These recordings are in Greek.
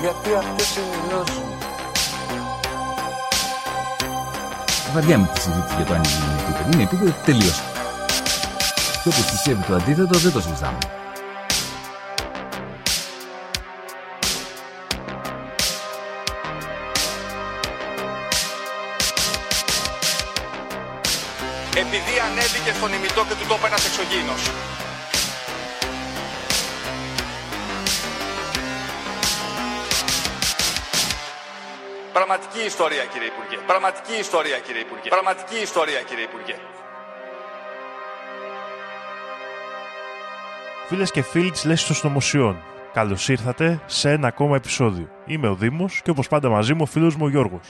Γιατί αυτές είναι οι γνώσεις μου. Βαριά με τη συζήτηση για το αν είναι επίπεδο. Είναι επίπεδο τελείωσε. Και όπως πιστεύει το αντίθετο δεν το συζητάμε. επειδή ανέβηκε στον ημιτό και του τόπου ένας εξωγήινος. Πραγματική ιστορία κύριε Υπουργέ. Πραγματική ιστορία κύριε Υπουργέ. Πραγματική ιστορία κύριε Υπουργέ. Φίλες και φίλοι της Λέση των Συνωμοσιών, καλώς ήρθατε σε ένα ακόμα επεισόδιο. Είμαι ο Δήμος και όπως πάντα μαζί μου ο φίλος μου ο Γιώργος.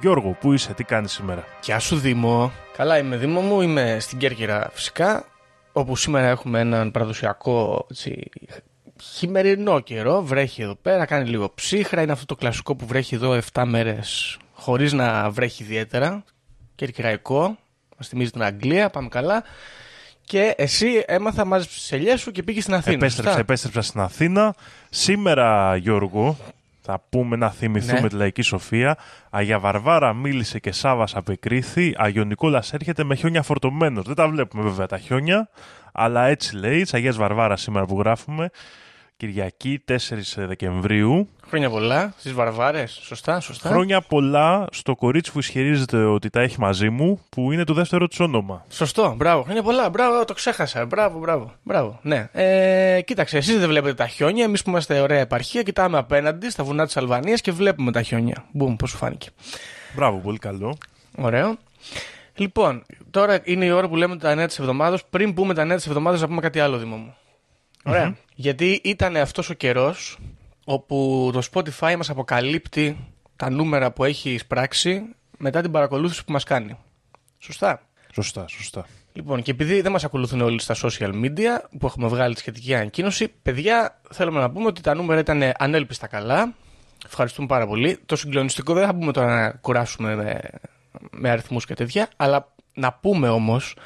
Γιώργο, πού είσαι, τι κάνεις σήμερα; Γεια σου Δήμο. Καλά είμαι Δήμο μου, είμαι στην Κέρκυρα φυσικά, όπου σήμερα έχουμε έναν παραδοσιακό έτσι, χειμερινό καιρό, βρέχει εδώ πέρα, κάνει λίγο ψύχρα, είναι αυτό το κλασικό που βρέχει εδώ 7 μέρες χωρίς να βρέχει ιδιαίτερα, κερκυραϊκό, μας θυμίζει την Αγγλία, πάμε καλά. Και εσύ έμαθα, μάζεψες τις ελιές σου και πήγες στην Αθήνα. Επέστρεψα, σωστά; επέστρεψα στην Αθήνα. Σήμερα, Γιώργο, θα πούμε να θυμηθούμε Ναι. τη Λαϊκή Σοφία. Αγία Βαρβάρα μίλησε και Σάβας απεκρίθη. Αγιο Νικόλας έρχεται με χιόνια φορτωμένος. Δεν τα βλέπουμε βέβαια τα χιόνια, αλλά έτσι λέει. Της Αγίας Βαρβάρας σήμερα που γράφουμε. Κυριακή 4 Δεκεμβρίου. Χρόνια πολλά στις Βαρβάρες. Σωστά, σωστά. Χρόνια πολλά στο κορίτσι που ισχυρίζεται ότι τα έχει μαζί μου, που είναι το δεύτερο της όνομα. Σωστό, μπράβο. Χρόνια πολλά, μπράβο, το ξέχασα. Μπράβο, μπράβο. μπράβο. Ναι. Ε, κοίταξε, εσείς δεν βλέπετε τα χιόνια. Εμείς που είμαστε ωραία επαρχία, κοιτάμε απέναντι στα βουνά της Αλβανίας και βλέπουμε τα χιόνια. Μπούμ, πώς σου φάνηκε. Μπράβο, πολύ καλό. Ωραίο. Λοιπόν, τώρα είναι η ώρα που λέμε τα νέα της εβδομάδας. Πριν πούμε τα νέα της εβδομάδας, να πούμε κάτι άλλο, Δήμο μου. Ωραία. Γιατί ήταν αυτός ο καιρός όπου το Spotify μας αποκαλύπτει τα νούμερα που έχει εισπράξει μετά την παρακολούθηση που μας κάνει. Σωστά. Σωστά, σωστά. Λοιπόν, και επειδή δεν μας ακολουθούν όλοι στα social media που έχουμε βγάλει τη σχετική ανακοίνωση, παιδιά, θέλουμε να πούμε ότι τα νούμερα ήταν ανέλπιστα καλά. Ευχαριστούμε πάρα πολύ. Το συγκλονιστικό δεν θα πούμε τώρα να κουράσουμε με, με αριθμούς και τέτοια, αλλά να πούμε όμως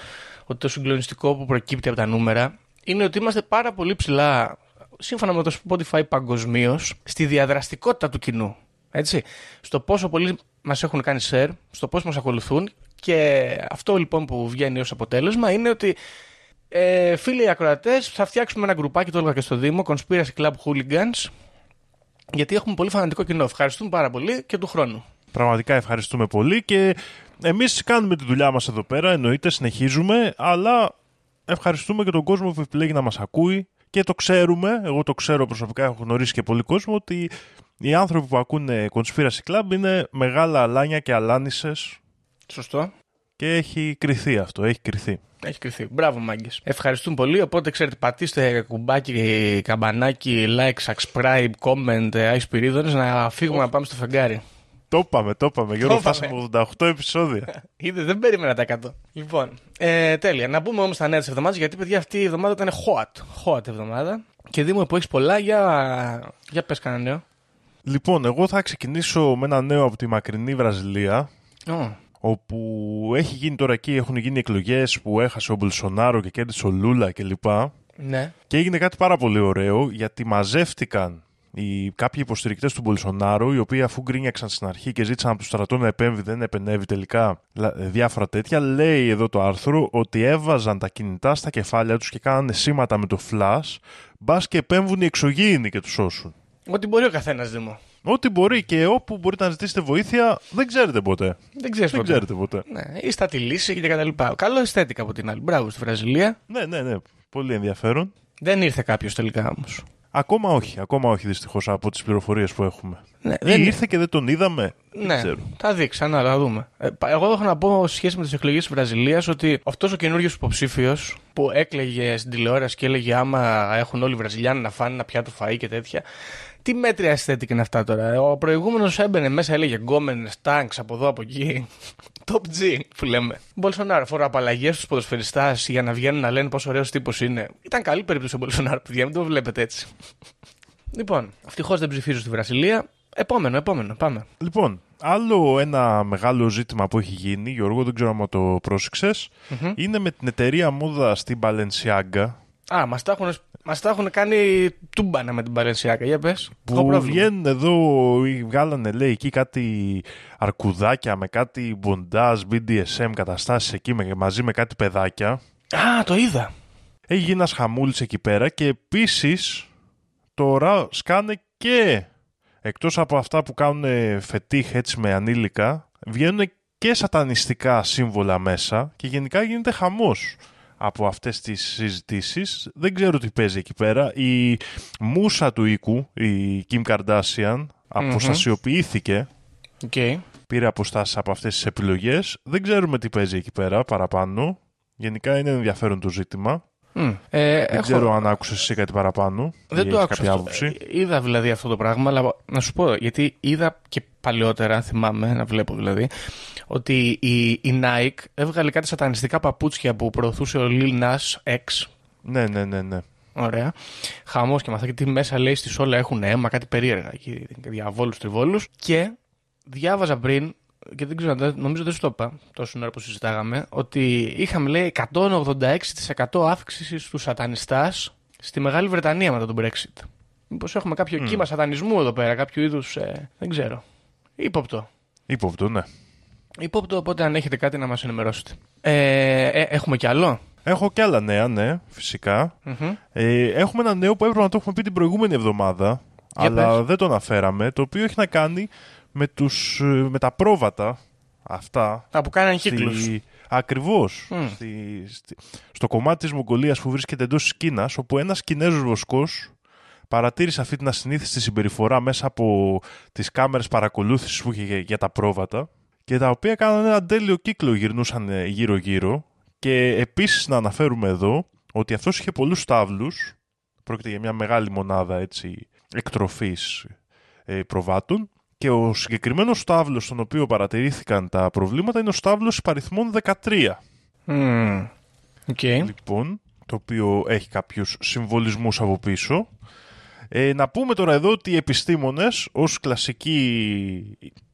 ότι το συγκλονιστικό που προκύπτει από τα νούμερα είναι ότι είμαστε πάρα πολύ ψηλά, σύμφωνα με το Spotify παγκοσμίως, στη διαδραστικότητα του κοινού. Έτσι, στο πόσο πολλοί μας έχουν κάνει share, στο πόσο μας ακολουθούν και αυτό λοιπόν που βγαίνει ως αποτέλεσμα είναι ότι ε, φίλοι ακροατές, θα φτιάξουμε ένα γκρουπάκι, το έλεγα και στο Δήμο, Conspiracy Club Hooligans, γιατί έχουμε πολύ φανατικό κοινό. Ευχαριστούμε πάρα πολύ και του χρόνου. Πραγματικά ευχαριστούμε πολύ και εμείς κάνουμε τη δουλειά μας εδώ πέρα, εννοείται συνεχίζουμε, αλλά ευχαριστούμε και τον κόσμο που επιλέγει να μας ακούει και το ξέρουμε, εγώ το ξέρω προσωπικά, έχω γνωρίσει και πολύ κόσμο, ότι οι άνθρωποι που ακούνε Conspiracy Club είναι μεγάλα αλάνια και αλάνισες Σωστό. και έχει κρυθεί αυτό, έχει κρυθεί. Έχει κρυθεί. Μπράβο, μάγκες. Ευχαριστούμε πολύ. Οπότε, ξέρετε, πατήστε κουμπάκι, καμπανάκι, like, subscribe, comment, άισπυρίδωνε να φύγουμε να πάμε στο φεγγάρι. Το είπαμε, το είπαμε, Γιώργο, είπαμε. φτάσαμε 88 επεισόδια. Είδες, δεν περίμενα τα 100. Λοιπόν, ε, τέλεια. Να πούμε όμως τα νέα της εβδομάδας, γιατί παιδιά αυτή η εβδομάδα ήταν hot. Hot εβδομάδα. Και Δήμο που έχεις πολλά, για, για πες κανένα νέο. λοιπόν, εγώ θα ξεκινήσω με ένα νέο από τη μακρινή Βραζιλία, Ω, όπου έχει γίνει τώρα εκεί, έχουν γίνει εκλογές που έχασε ο Μπολσονάρο και κέρδισε ο Λούλα κλπ. ναι. Και έγινε κάτι πάρα πολύ ωραίο, γιατί μαζεύτηκαν οι, κάποιοι υποστηρικτές του Μπολσονάρου, οι οποίοι αφού γκρίνιαξαν στην αρχή και ζήτησαν από το στρατό να επέμβει, δεν επενεύει τελικά λα- διάφορα τέτοια, λέει εδώ το άρθρο ότι έβαζαν τα κινητά στα κεφάλια τους και κάνανε σήματα με το flash, μπας και επέμβουν οι εξωγήινοι και τους σώσουν. Ό,τι μπορεί ο καθένας Δήμο. Ό,τι μπορεί και όπου μπορείτε να ζητήσετε βοήθεια, δεν ξέρετε ποτέ. Δεν ξέρεις Δεν ξέρετε ποτέ. Ναι, είστε τη λύση και τα λοιπά. Καλό αισθέτηκα από την άλλη. Μπράβο στη Βραζιλία. Ναι, ναι, ναι. Πολύ ενδιαφέρον. Δεν ήρθε κάποιος τελικά όμως. Ακόμα όχι, ακόμα όχι δυστυχώς από τις πληροφορίες που έχουμε. Ναι, Ή δεν ήρθε και δεν τον είδαμε. Ναι, Δεν ξέρω. θα δει ξανά, θα δούμε. Ε, πα- εγώ έχω να πω σε σχέση με τις εκλογές της Βραζιλίας ότι αυτός ο καινούριο υποψήφιος που έκλαιγε στην τηλεόραση και έλεγε άμα έχουν όλοι οι Βραζιλιάνοι να φάνε ένα πιάτο φαΐ και τέτοια. Τι μέτρια aesthetic είναι αυτά τώρα; Ο προηγούμενος έμπαινε μέσα, έλεγε γκόμενες, τανκς από εδώ από εκεί. Top G που λέμε. Μπολσονάρο φοροαπαλλαγές στους ποδοσφαιριστάς για να βγαίνουν να λένε πόσο ωραίος τύπος είναι. Ήταν καλή περίπτωση ο Μπολσονάρο, παιδιά, μην το βλέπετε έτσι. λοιπόν, ευτυχώς δεν ψηφίζω στη Βραζιλία. Επόμενο, επόμενο, πάμε. Λοιπόν, άλλο ένα μεγάλο ζήτημα που έχει γίνει, Γιώργο, δεν ξέρω αν το προσεξες είναι με την εταιρεία μόδα στην Balenciaga, Α, μας τα, έχουν, μας τα έχουν κάνει τούμπανα με την Παλαισιάκα. Για πες. που βγαίνουν εδώ, βγάλανε λέει εκεί κάτι αρκουδάκια με κάτι μποντάζ, BDSM καταστάσεις εκεί με, μαζί με κάτι παιδάκια. Α, το είδα. Έχει γίνει ένας χαμούλης εκεί πέρα και επίσης τώρα σκάνε και εκτός από αυτά που κάνουν φετίχ έτσι με ανήλικα βγαίνουν και σατανιστικά σύμβολα μέσα και γενικά γίνεται χαμός από αυτές τις συζητήσεις. Δεν ξέρω τι παίζει εκεί πέρα. Η μουσα του οίκου, η Kim Kardashian, αποστασιοποιήθηκε. Okay. Πήρε αποστάσεις από αυτές τις επιλογές. Δεν ξέρουμε τι παίζει εκεί πέρα παραπάνω. Γενικά είναι ενδιαφέρον το ζήτημα. Mm. Ε, δεν έχω... ξέρω αν άκουσες εσύ κάτι παραπάνω. Δεν το άκουσα. Αυτό. Ε, είδα δηλαδή αυτό το πράγμα, αλλά να σου πω, γιατί είδα και παλαιότερα, θυμάμαι να βλέπω δηλαδή, ότι η, η Nike έβγαλε κάτι σατανιστικά παπούτσια που προωθούσε ο Lil Nas X. Ναι, ναι, ναι, ναι. Ωραία. Χαμός και μαθα γιατί μέσα λέει στη όλα έχουν αίμα, κάτι περίεργα. Εκεί, διαβόλους τριβόλους. Και διάβαζα πριν, και δεν ξέρω, νομίζω δεν σου το είπα τόσο ώρα που συζητάγαμε, ότι είχαμε λέει 186% αύξηση στους σατανιστάς στη Μεγάλη Βρετανία μετά τον Brexit. Μήπως έχουμε κάποιο mm. κύμα σατανισμού εδώ πέρα, κάποιο είδους. Ε, δεν ξέρω. Υπόπτω. Υπόπτω, ναι. Υπόπτω, οπότε αν έχετε κάτι να μας ενημερώσετε. Ε, ε, έχουμε κι άλλο; Έχω κι άλλα νέα, ναι, φυσικα Ε, έχουμε ένα νέο που έπρεπε να το έχουμε πει την προηγούμενη εβδομάδα, αλλά δεν το αναφέραμε, το οποίο έχει να κάνει με, τους, με τα πρόβατα αυτά. Α, που κάνανε κύκλους. Ακριβώς. Στη, στη, στο κομμάτι της Μογγολίας που βρίσκεται εντός της Κίνας, όπου ένας Κινέζος βοσκός παρατήρησε αυτή την ασυνήθιστη συμπεριφορά μέσα από τις κάμερες παρακολούθησης που είχε για τα πρόβατα και τα οποία κάνανε ένα τέλειο κύκλο γυρνούσαν γύρω-γύρω και επίσης να αναφέρουμε εδώ ότι αυτός είχε πολλούς στάβλους, πρόκειται για μια μεγάλη μονάδα έτσι, εκτροφής ε, προβάτων και ο συγκεκριμένος στάβλος στον οποίο παρατηρήθηκαν τα προβλήματα είναι ο στάβλος υπαριθμών 13. Mm. Okay. Λοιπόν, το οποίο έχει κάποιους συμβολισμούς από πίσω. Ε, να πούμε τώρα εδώ ότι οι επιστήμονες ως κλασικοί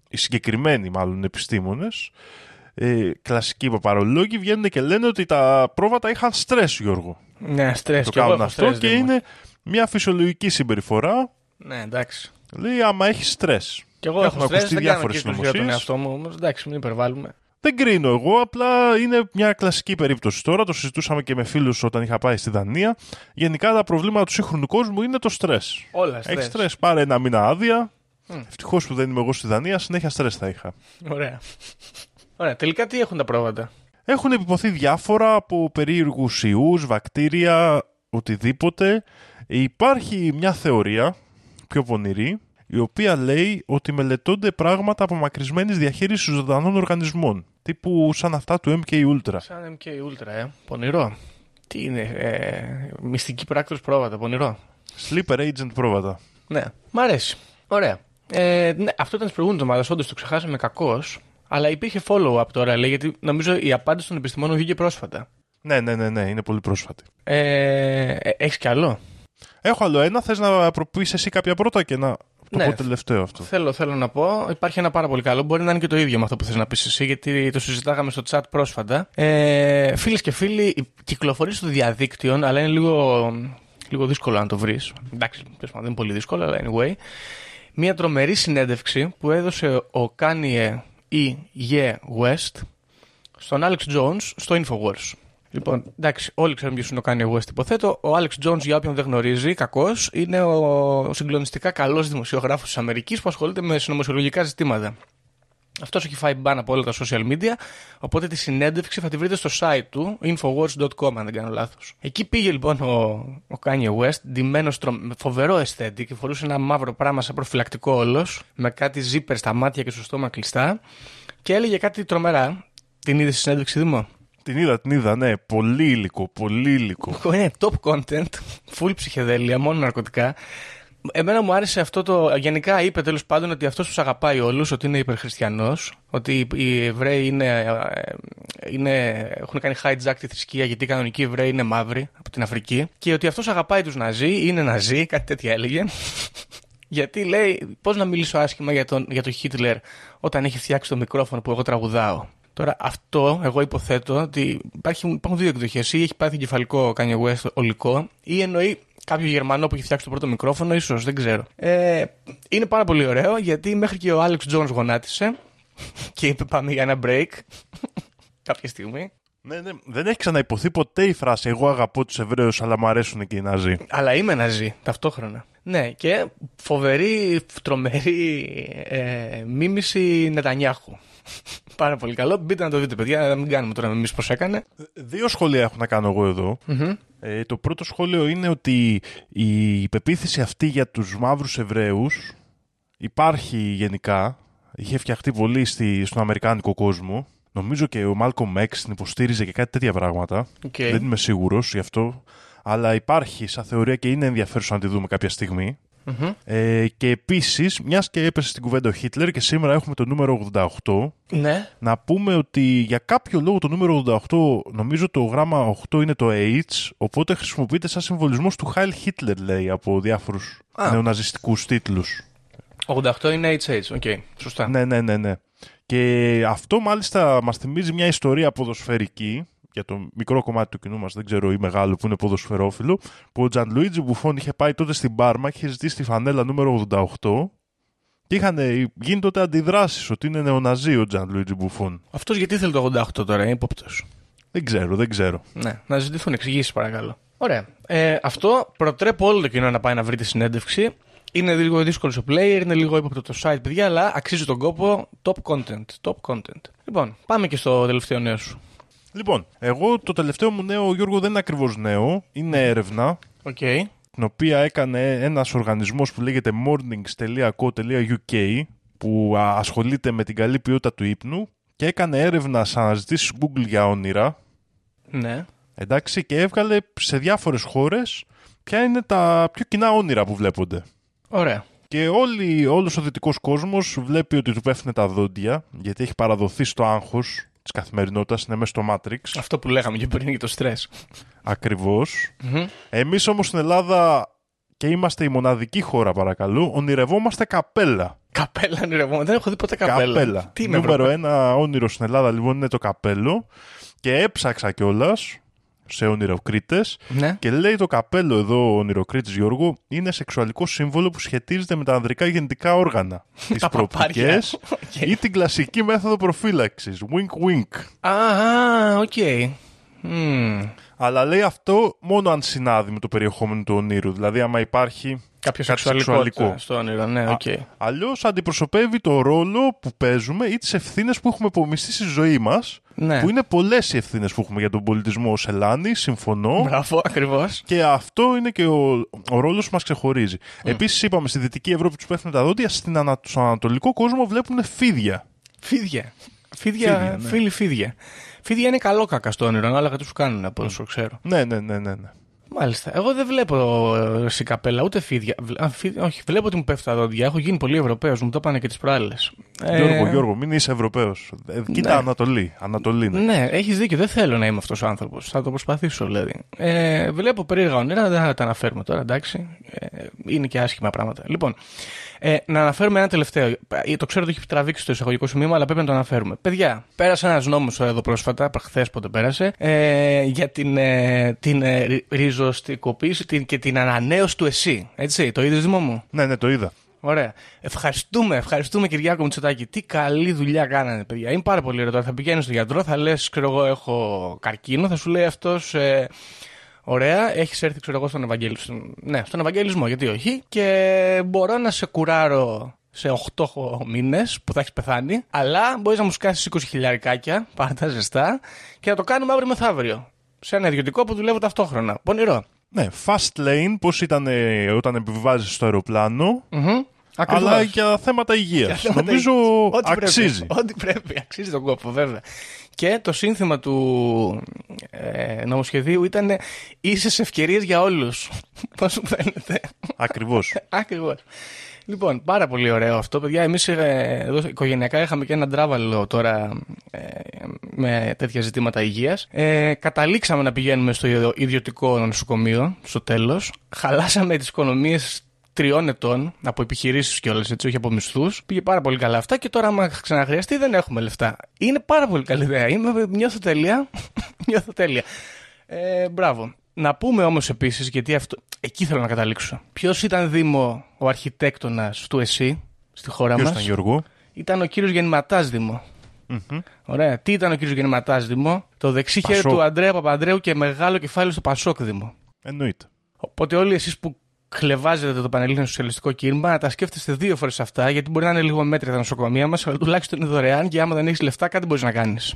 οι συγκεκριμένοι μάλλον επιστήμονες, ε, κλασικοί παπαρολόγοι, βγαίνουν και λένε ότι τα πρόβατα είχαν στρες, Γιώργο. Ναι, στρες. Το κάνουν αυτό και είναι μια φυσιολογική συμπεριφορά. Ναι, εντάξει. Λέει άμα έχει στρες. Και εγώ έχω στρες, δεν κάνω για τον εαυτό μου, όμως εντάξει, μην υπερβάλλουμε. Δεν κρίνω εγώ, απλά είναι μια κλασική περίπτωση τώρα. Το συζητούσαμε και με φίλους όταν είχα πάει στη Δανία. Γενικά τα προβλήματα του σύγχρονου κόσμου είναι το στρες. Όλα στρε. Έχεις στρες, πάρε ένα μήνα άδεια, Mm. Ευτυχώς που δεν είμαι εγώ στη Δανία, συνέχεια στρες θα είχα. Ωραία. Ωραία. Τελικά τι έχουν τα πρόβατα; Έχουν επιποθεί διάφορα από περίεργους ιούς, βακτήρια, οτιδήποτε. Υπάρχει μια θεωρία, πιο πονηρή, η οποία λέει ότι μελετώνται πράγματα απομακρυσμένης διαχείρισης ζωντανών οργανισμών. Τύπου σαν αυτά του MK Ultra. Σαν MK Ultra, ε. Πονηρό. Τι είναι, ε, μυστική πράκτορ πρόβατα, πονηρό. Sleeper agent πρόβατα. Ναι, μ' αρέσει. Ωραία. Ε, ναι, αυτό ήταν τη προηγούμενη εβδομάδα, όντως το ξεχάσαμε κακώς. Αλλά υπήρχε follow-up τώρα, λέει, γιατί νομίζω η απάντηση των επιστημόνων βγήκε πρόσφατα. Ναι, ναι, ναι, ναι, είναι πολύ πρόσφατη. Ε, ε Έχεις κι άλλο; Έχω άλλο ένα. Θες να προπεί εσύ κάποια πρώτα και να. Το ναι, πω τελευταίο αυτό. Θέλω, θέλω να πω. Υπάρχει ένα πάρα πολύ καλό. Μπορεί να είναι και το ίδιο με αυτό που θες να πεις εσύ, γιατί το συζητάγαμε στο chat πρόσφατα. Ε, Φίλες και φίλοι, κυκλοφορεί στο διαδίκτυο, αλλά είναι λίγο, λίγο δύσκολο να το βρεις. Εντάξει, δεν είναι πολύ δύσκολο, αλλά anyway μια τρομερή συνέντευξη που έδωσε ο Kanye E. Ye West στον Alex Jones στο Infowars. Λοιπόν, εντάξει, όλοι ξέρουμε ποιος είναι ο Kanye West, υποθέτω. Ο Alex Jones, για όποιον δεν γνωρίζει, κακός, είναι ο συγκλονιστικά καλός δημοσιογράφος της Αμερικής που ασχολείται με συνωμοσιολογικά ζητήματα. Αυτός έχει φάει μπαν από όλα τα social media, οπότε τη συνέντευξη θα τη βρείτε στο site του, infowars.com αν δεν κάνω λάθος. Εκεί πήγε λοιπόν ο, ο Kanye West, ντυμένος με φοβερό αισθέτη και φορούσε ένα μαύρο πράγμα σαν προφυλακτικό όλος, με κάτι ζύπερ στα μάτια και στο στόμα κλειστά, και έλεγε κάτι τρομερά. Την είδες στη συνέντευξη, Δημό; Την είδα, την είδα, ναι. Πολύ υλικό, πολύ υλικό. Είναι top content, full ψυχεδέλεια, μόνο ναρκωτικά. Εμένα μου άρεσε αυτό το. Γενικά είπε τέλος πάντων ότι αυτός τους αγαπάει όλους, ότι είναι υπερχριστιανός, ότι οι Εβραίοι είναι, ε, είναι, έχουν κάνει hijack τη θρησκεία γιατί οι κανονικοί Εβραίοι είναι μαύροι από την Αφρική και ότι αυτός αγαπάει τους Ναζί, είναι Ναζί, κάτι τέτοια έλεγε. Γιατί λέει, πώς να μιλήσω άσχημα για τον, για τον Χίτλερ όταν έχει φτιάξει το μικρόφωνο που εγώ τραγουδάω. Τώρα, αυτό εγώ υποθέτω ότι υπάρχει, υπάρχουν δύο εκδοχές. Ή έχει πάθει κεφαλικό Kanye West ολικό, ή εννοεί κάποιο Γερμανό που έχει φτιάξει το πρώτο μικρόφωνο, ίσως, δεν ξέρω. Ε, είναι πάρα πολύ ωραίο γιατί μέχρι και ο Alex Jones γονάτισε και είπε πάμε για ένα break κάποια στιγμή. Ναι, ναι, δεν έχει ξαναυποθεί ποτέ η φράση Εγώ αγαπώ τους Εβραίους, αλλά μου αρέσουν και οι Ναζί. Αλλά είμαι Ναζί ταυτόχρονα. Ναι, και φοβερή, τρομερή ε, μίμηση Νετανιάχου. Πάρα πολύ καλό. Μπείτε να το δείτε, παιδιά. Να μην κάνουμε τώρα εμείς πώς έκανε. Δύο σχόλια έχω να κάνω εγώ εδώ. Ε, το πρώτο σχόλιο είναι ότι η πεποίθηση αυτή για τους μαύρους Εβραίους υπάρχει γενικά. Είχε φτιαχτεί πολύ στη, στον Αμερικάνικο κόσμο. Νομίζω και ο Μάλκολμ Εξ την υποστήριζε και κάτι τέτοια πράγματα. Οκ. Δεν είμαι σίγουρος γι' αυτό. Αλλά υπάρχει σαν θεωρία και είναι ενδιαφέρουσα να τη δούμε κάποια στιγμή. Ε, και επίσης, μιας και έπεσε στην κουβέντα ο Χίτλερ και σήμερα έχουμε το νούμερο 88, Ναι. να πούμε ότι για κάποιο λόγο το νούμερο 88, νομίζω το γράμμα 8 είναι το H, οπότε χρησιμοποιείται σαν συμβολισμός του Χάιλ Χίτλερ, λέει, από διάφορους Α. νεοναζιστικούς κύκλους. 88 είναι HH. OK. Σωστά. Ναι, ναι, ναι, ναι. Και αυτό μάλιστα μας θυμίζει μια ιστορία ποδοσφαιρική για το μικρό κομμάτι του κοινού μας, δεν ξέρω ή μεγάλο που είναι ποδοσφαιρόφιλο, που ο Τζαν Λουίτζι Μπουφόν είχε πάει τότε στην Πάρμα και είχε ζητήσει τη φανέλα νούμερο 88 και είχαν γίνει τότε αντιδράσεις ότι είναι νεοναζί ο Τζαν Λουίτζι Μπουφόν. Αυτός γιατί θέλει το 88 τώρα, είναι ύποπτος; Δεν ξέρω, δεν ξέρω. Ναι, να ζητηθούν εξηγήσεις παρακαλώ. Ωραία. Ε, αυτό προτρέπω όλο το κοινό να πάει να βρει τη συνέντευξη. Είναι λίγο δύσκολο στο player, είναι λίγο ύποπτο το site, παιδιά, αλλά αξίζει τον κόπο. Top content. Top content. Λοιπόν, πάμε και στο τελευταίο νέο σου. Λοιπόν, εγώ το τελευταίο μου νέο, Γιώργο, δεν είναι ακριβώς νέο. Είναι έρευνα Οκ. την οποία έκανε ένας οργανισμός που λέγεται mornings.co.uk που α, ασχολείται με την καλή ποιότητα του ύπνου και έκανε έρευνα σε αναζητήσεις Google για όνειρα Ναι. εντάξει, και έβγαλε σε διάφορες χώρες ποια είναι τα πιο κοινά όνειρα που βλέπονται. Ωραία. Και όλοι, όλος ο δυτικός κόσμος βλέπει ότι του πέφτουν τα δόντια γιατί έχει παραδοθεί στο άγχος της καθημερινότητας, είναι μέσα στο Matrix. Αυτό που λέγαμε και πριν για το stress. Ακριβώς. Εμείς όμως στην Ελλάδα και είμαστε η μοναδική χώρα παρακαλώ, ονειρευόμαστε καπέλα. Καπέλα ονειρευόμαι. Δεν έχω δει ποτέ καπέλα. Τι είναι, Νούμερο Ευρωπα- ένα όνειρο στην Ελλάδα λοιπόν είναι το καπέλο και έψαξα κιόλας σε ονειροκρίτες Ναι. και λέει το καπέλο εδώ ο ονειροκρίτης Γιώργο είναι σεξουαλικό σύμβολο που σχετίζεται με τα ανδρικά γεννητικά όργανα. τις Τα παπάρια. προοπτικές Οκ. ή την κλασική μέθοδο προφύλαξης. Wink wink. Α, α, οκ. Μμμ. Αλλά λέει αυτό μόνο αν συνάδει με το περιεχόμενο του ονείρου. Δηλαδή, άμα υπάρχει Κάποιο κάτι σεξουαλικότητα στο όνειρο, ναι, οκ. Αλλιώς αντιπροσωπεύει το ρόλο που παίζουμε ή τις ευθύνες που έχουμε επωμιστεί στη ζωή μας. Ναι. Που είναι πολλές οι ευθύνες που έχουμε για τον πολιτισμό ως Έλληνες, συμφωνώ. Μπράβο, ακριβώς. Και αυτό είναι και ο, ο ρόλος που μας ξεχωρίζει. Επίσης, είπαμε στη Δυτική Ευρώπη τους πέφτουν τα δόντια, στην ανα, στον Ανατολικό κόσμο βλέπουν φίδια. Φίδια. Φίδια, Φίδια, ναι. φίλοι φίδια. Φίδια είναι καλό κακά στο όνειρο, ανάλογα τι σου κάνουν από όσο ξέρω. Ναι, ναι, ναι, ναι. ναι. Μάλιστα. Εγώ δεν βλέπω ε, σε καπέλα ούτε φίδια. Βλ- α, φίδια- όχι, βλέπω ότι μου πέφτουν τα δόντια. Έχω γίνει πολύ Ευρωπαίος, μου το είπανε και τις προάλλες. Γιώργο, Γιώργο, μην είσαι Ευρωπαίος. κοίτα ναι. Ανατολή. Ανατολή είναι. Ναι, έχεις δίκιο. Δεν θέλω να είμαι αυτός ο άνθρωπος. Θα το προσπαθήσω, δηλαδή. Ε, βλέπω περίεργα όνειρα, δεν θα τα αναφέρουμε τώρα, εντάξει. Ε, είναι και άσχημα πράγματα. Λοιπόν, ε, να αναφέρουμε ένα τελευταίο. Ε, Το ξέρω ότι έχει τραβήξει το εισαγωγικό σημείο, αλλά πρέπει να το αναφέρουμε. Παιδιά, πέρασε ένας νόμος εδώ πρόσφατα, χθε πότε πέρασε, ε, για την, ε, την ε, ρι- ριζοστικοποίηση την- και την ανανέωση του ΕΣΥ. Έτσι, το είδες Δήμο μου; Ναι, ναι, το είδα. Ωραία. Ευχαριστούμε, ευχαριστούμε Κυριάκο Μητσοτάκη. Τι καλή δουλειά κάνανε, παιδιά. Είναι πάρα πολύ ωραίο. Τώρα θα πηγαίνεις στον γιατρό, θα λες, ξέρω εγώ, έχω καρκίνο, θα σου λέει αυτός. Ε, ωραία, έχεις έρθει, ξέρω εγώ, στον Ευαγγελισμό. Ναι, στον Ευαγγελισμό, γιατί όχι. Και μπορώ να σε κουράρω σε 8 μήνες που θα έχεις πεθάνει, αλλά μπορείς να μου σκάσεις 20 χιλιαρικάκια, πάντα ζεστά, και να το κάνουμε αύριο μεθαύριο. Σε ένα ιδιωτικό που δουλεύω ταυτόχρονα. Πονηρό. Ναι, fast lane, πώς ήταν ε, όταν επιβιβάζεις στο αεροπλάνο. Μμμ. Ακριβώς. αλλά για θέματα υγείας. Για θέματα Νομίζω υγείας. Ό,τι αξίζει. Πρέπει, ό,τι πρέπει, αξίζει τον κόπο, βέβαια. Και το σύνθημα του ε, νομοσχεδίου ήταν ίσες ευκαιρίες για όλους. Πώς σου φαίνεται. Ακριβώς. Ακριβώς. Λοιπόν, πάρα πολύ ωραίο αυτό, παιδιά. Εμείς εδώ οικογενειακά είχαμε και ένα τράβαλο τώρα ε, με τέτοια ζητήματα υγείας. Ε, καταλήξαμε να πηγαίνουμε στο ιδιωτικό νοσοκομείο στο τέλος. Χαλάσαμε τις οικονομίες τριών ετών από επιχειρήσεις κιόλας, έτσι, όχι από μισθούς. Πήγε πάρα πολύ καλά αυτά και τώρα, άμα ξαναχρειαστεί, δεν έχουμε λεφτά. Είναι πάρα πολύ καλή ιδέα. Είμαι, νιώθω τέλεια. νιώθω τέλεια. Ε, μπράβο. Να πούμε όμως επίσης, γιατί αυτό, εκεί θέλω να καταλήξω. Ποιος ήταν Δήμο ο αρχιτέκτονας του ΕΣΥ στη χώρα Ποιος μας; ήταν Γιώργο. Ήταν ο κύριος Γεννηματάς Δήμο. Ωραία. Τι ήταν ο κύριος Γεννηματάς Δήμο; Το δεξί χέρι Πασόκ. του Αντρέα Παπαντρέου και μεγάλο κεφάλι στο Πασόκ Δήμο. Εννοείται. Οπότε όλοι εσείς που χλεβάζετε το Πανελλήνιο Σοσιαλιστικό Κίνημα, να τα σκέφτεστε δύο φορές αυτά, γιατί μπορεί να είναι λίγο μέτρια τα νοσοκομεία μας, αλλά τουλάχιστον είναι δωρεάν και άμα δεν έχεις λεφτά, κάτι μπορείς να κάνεις.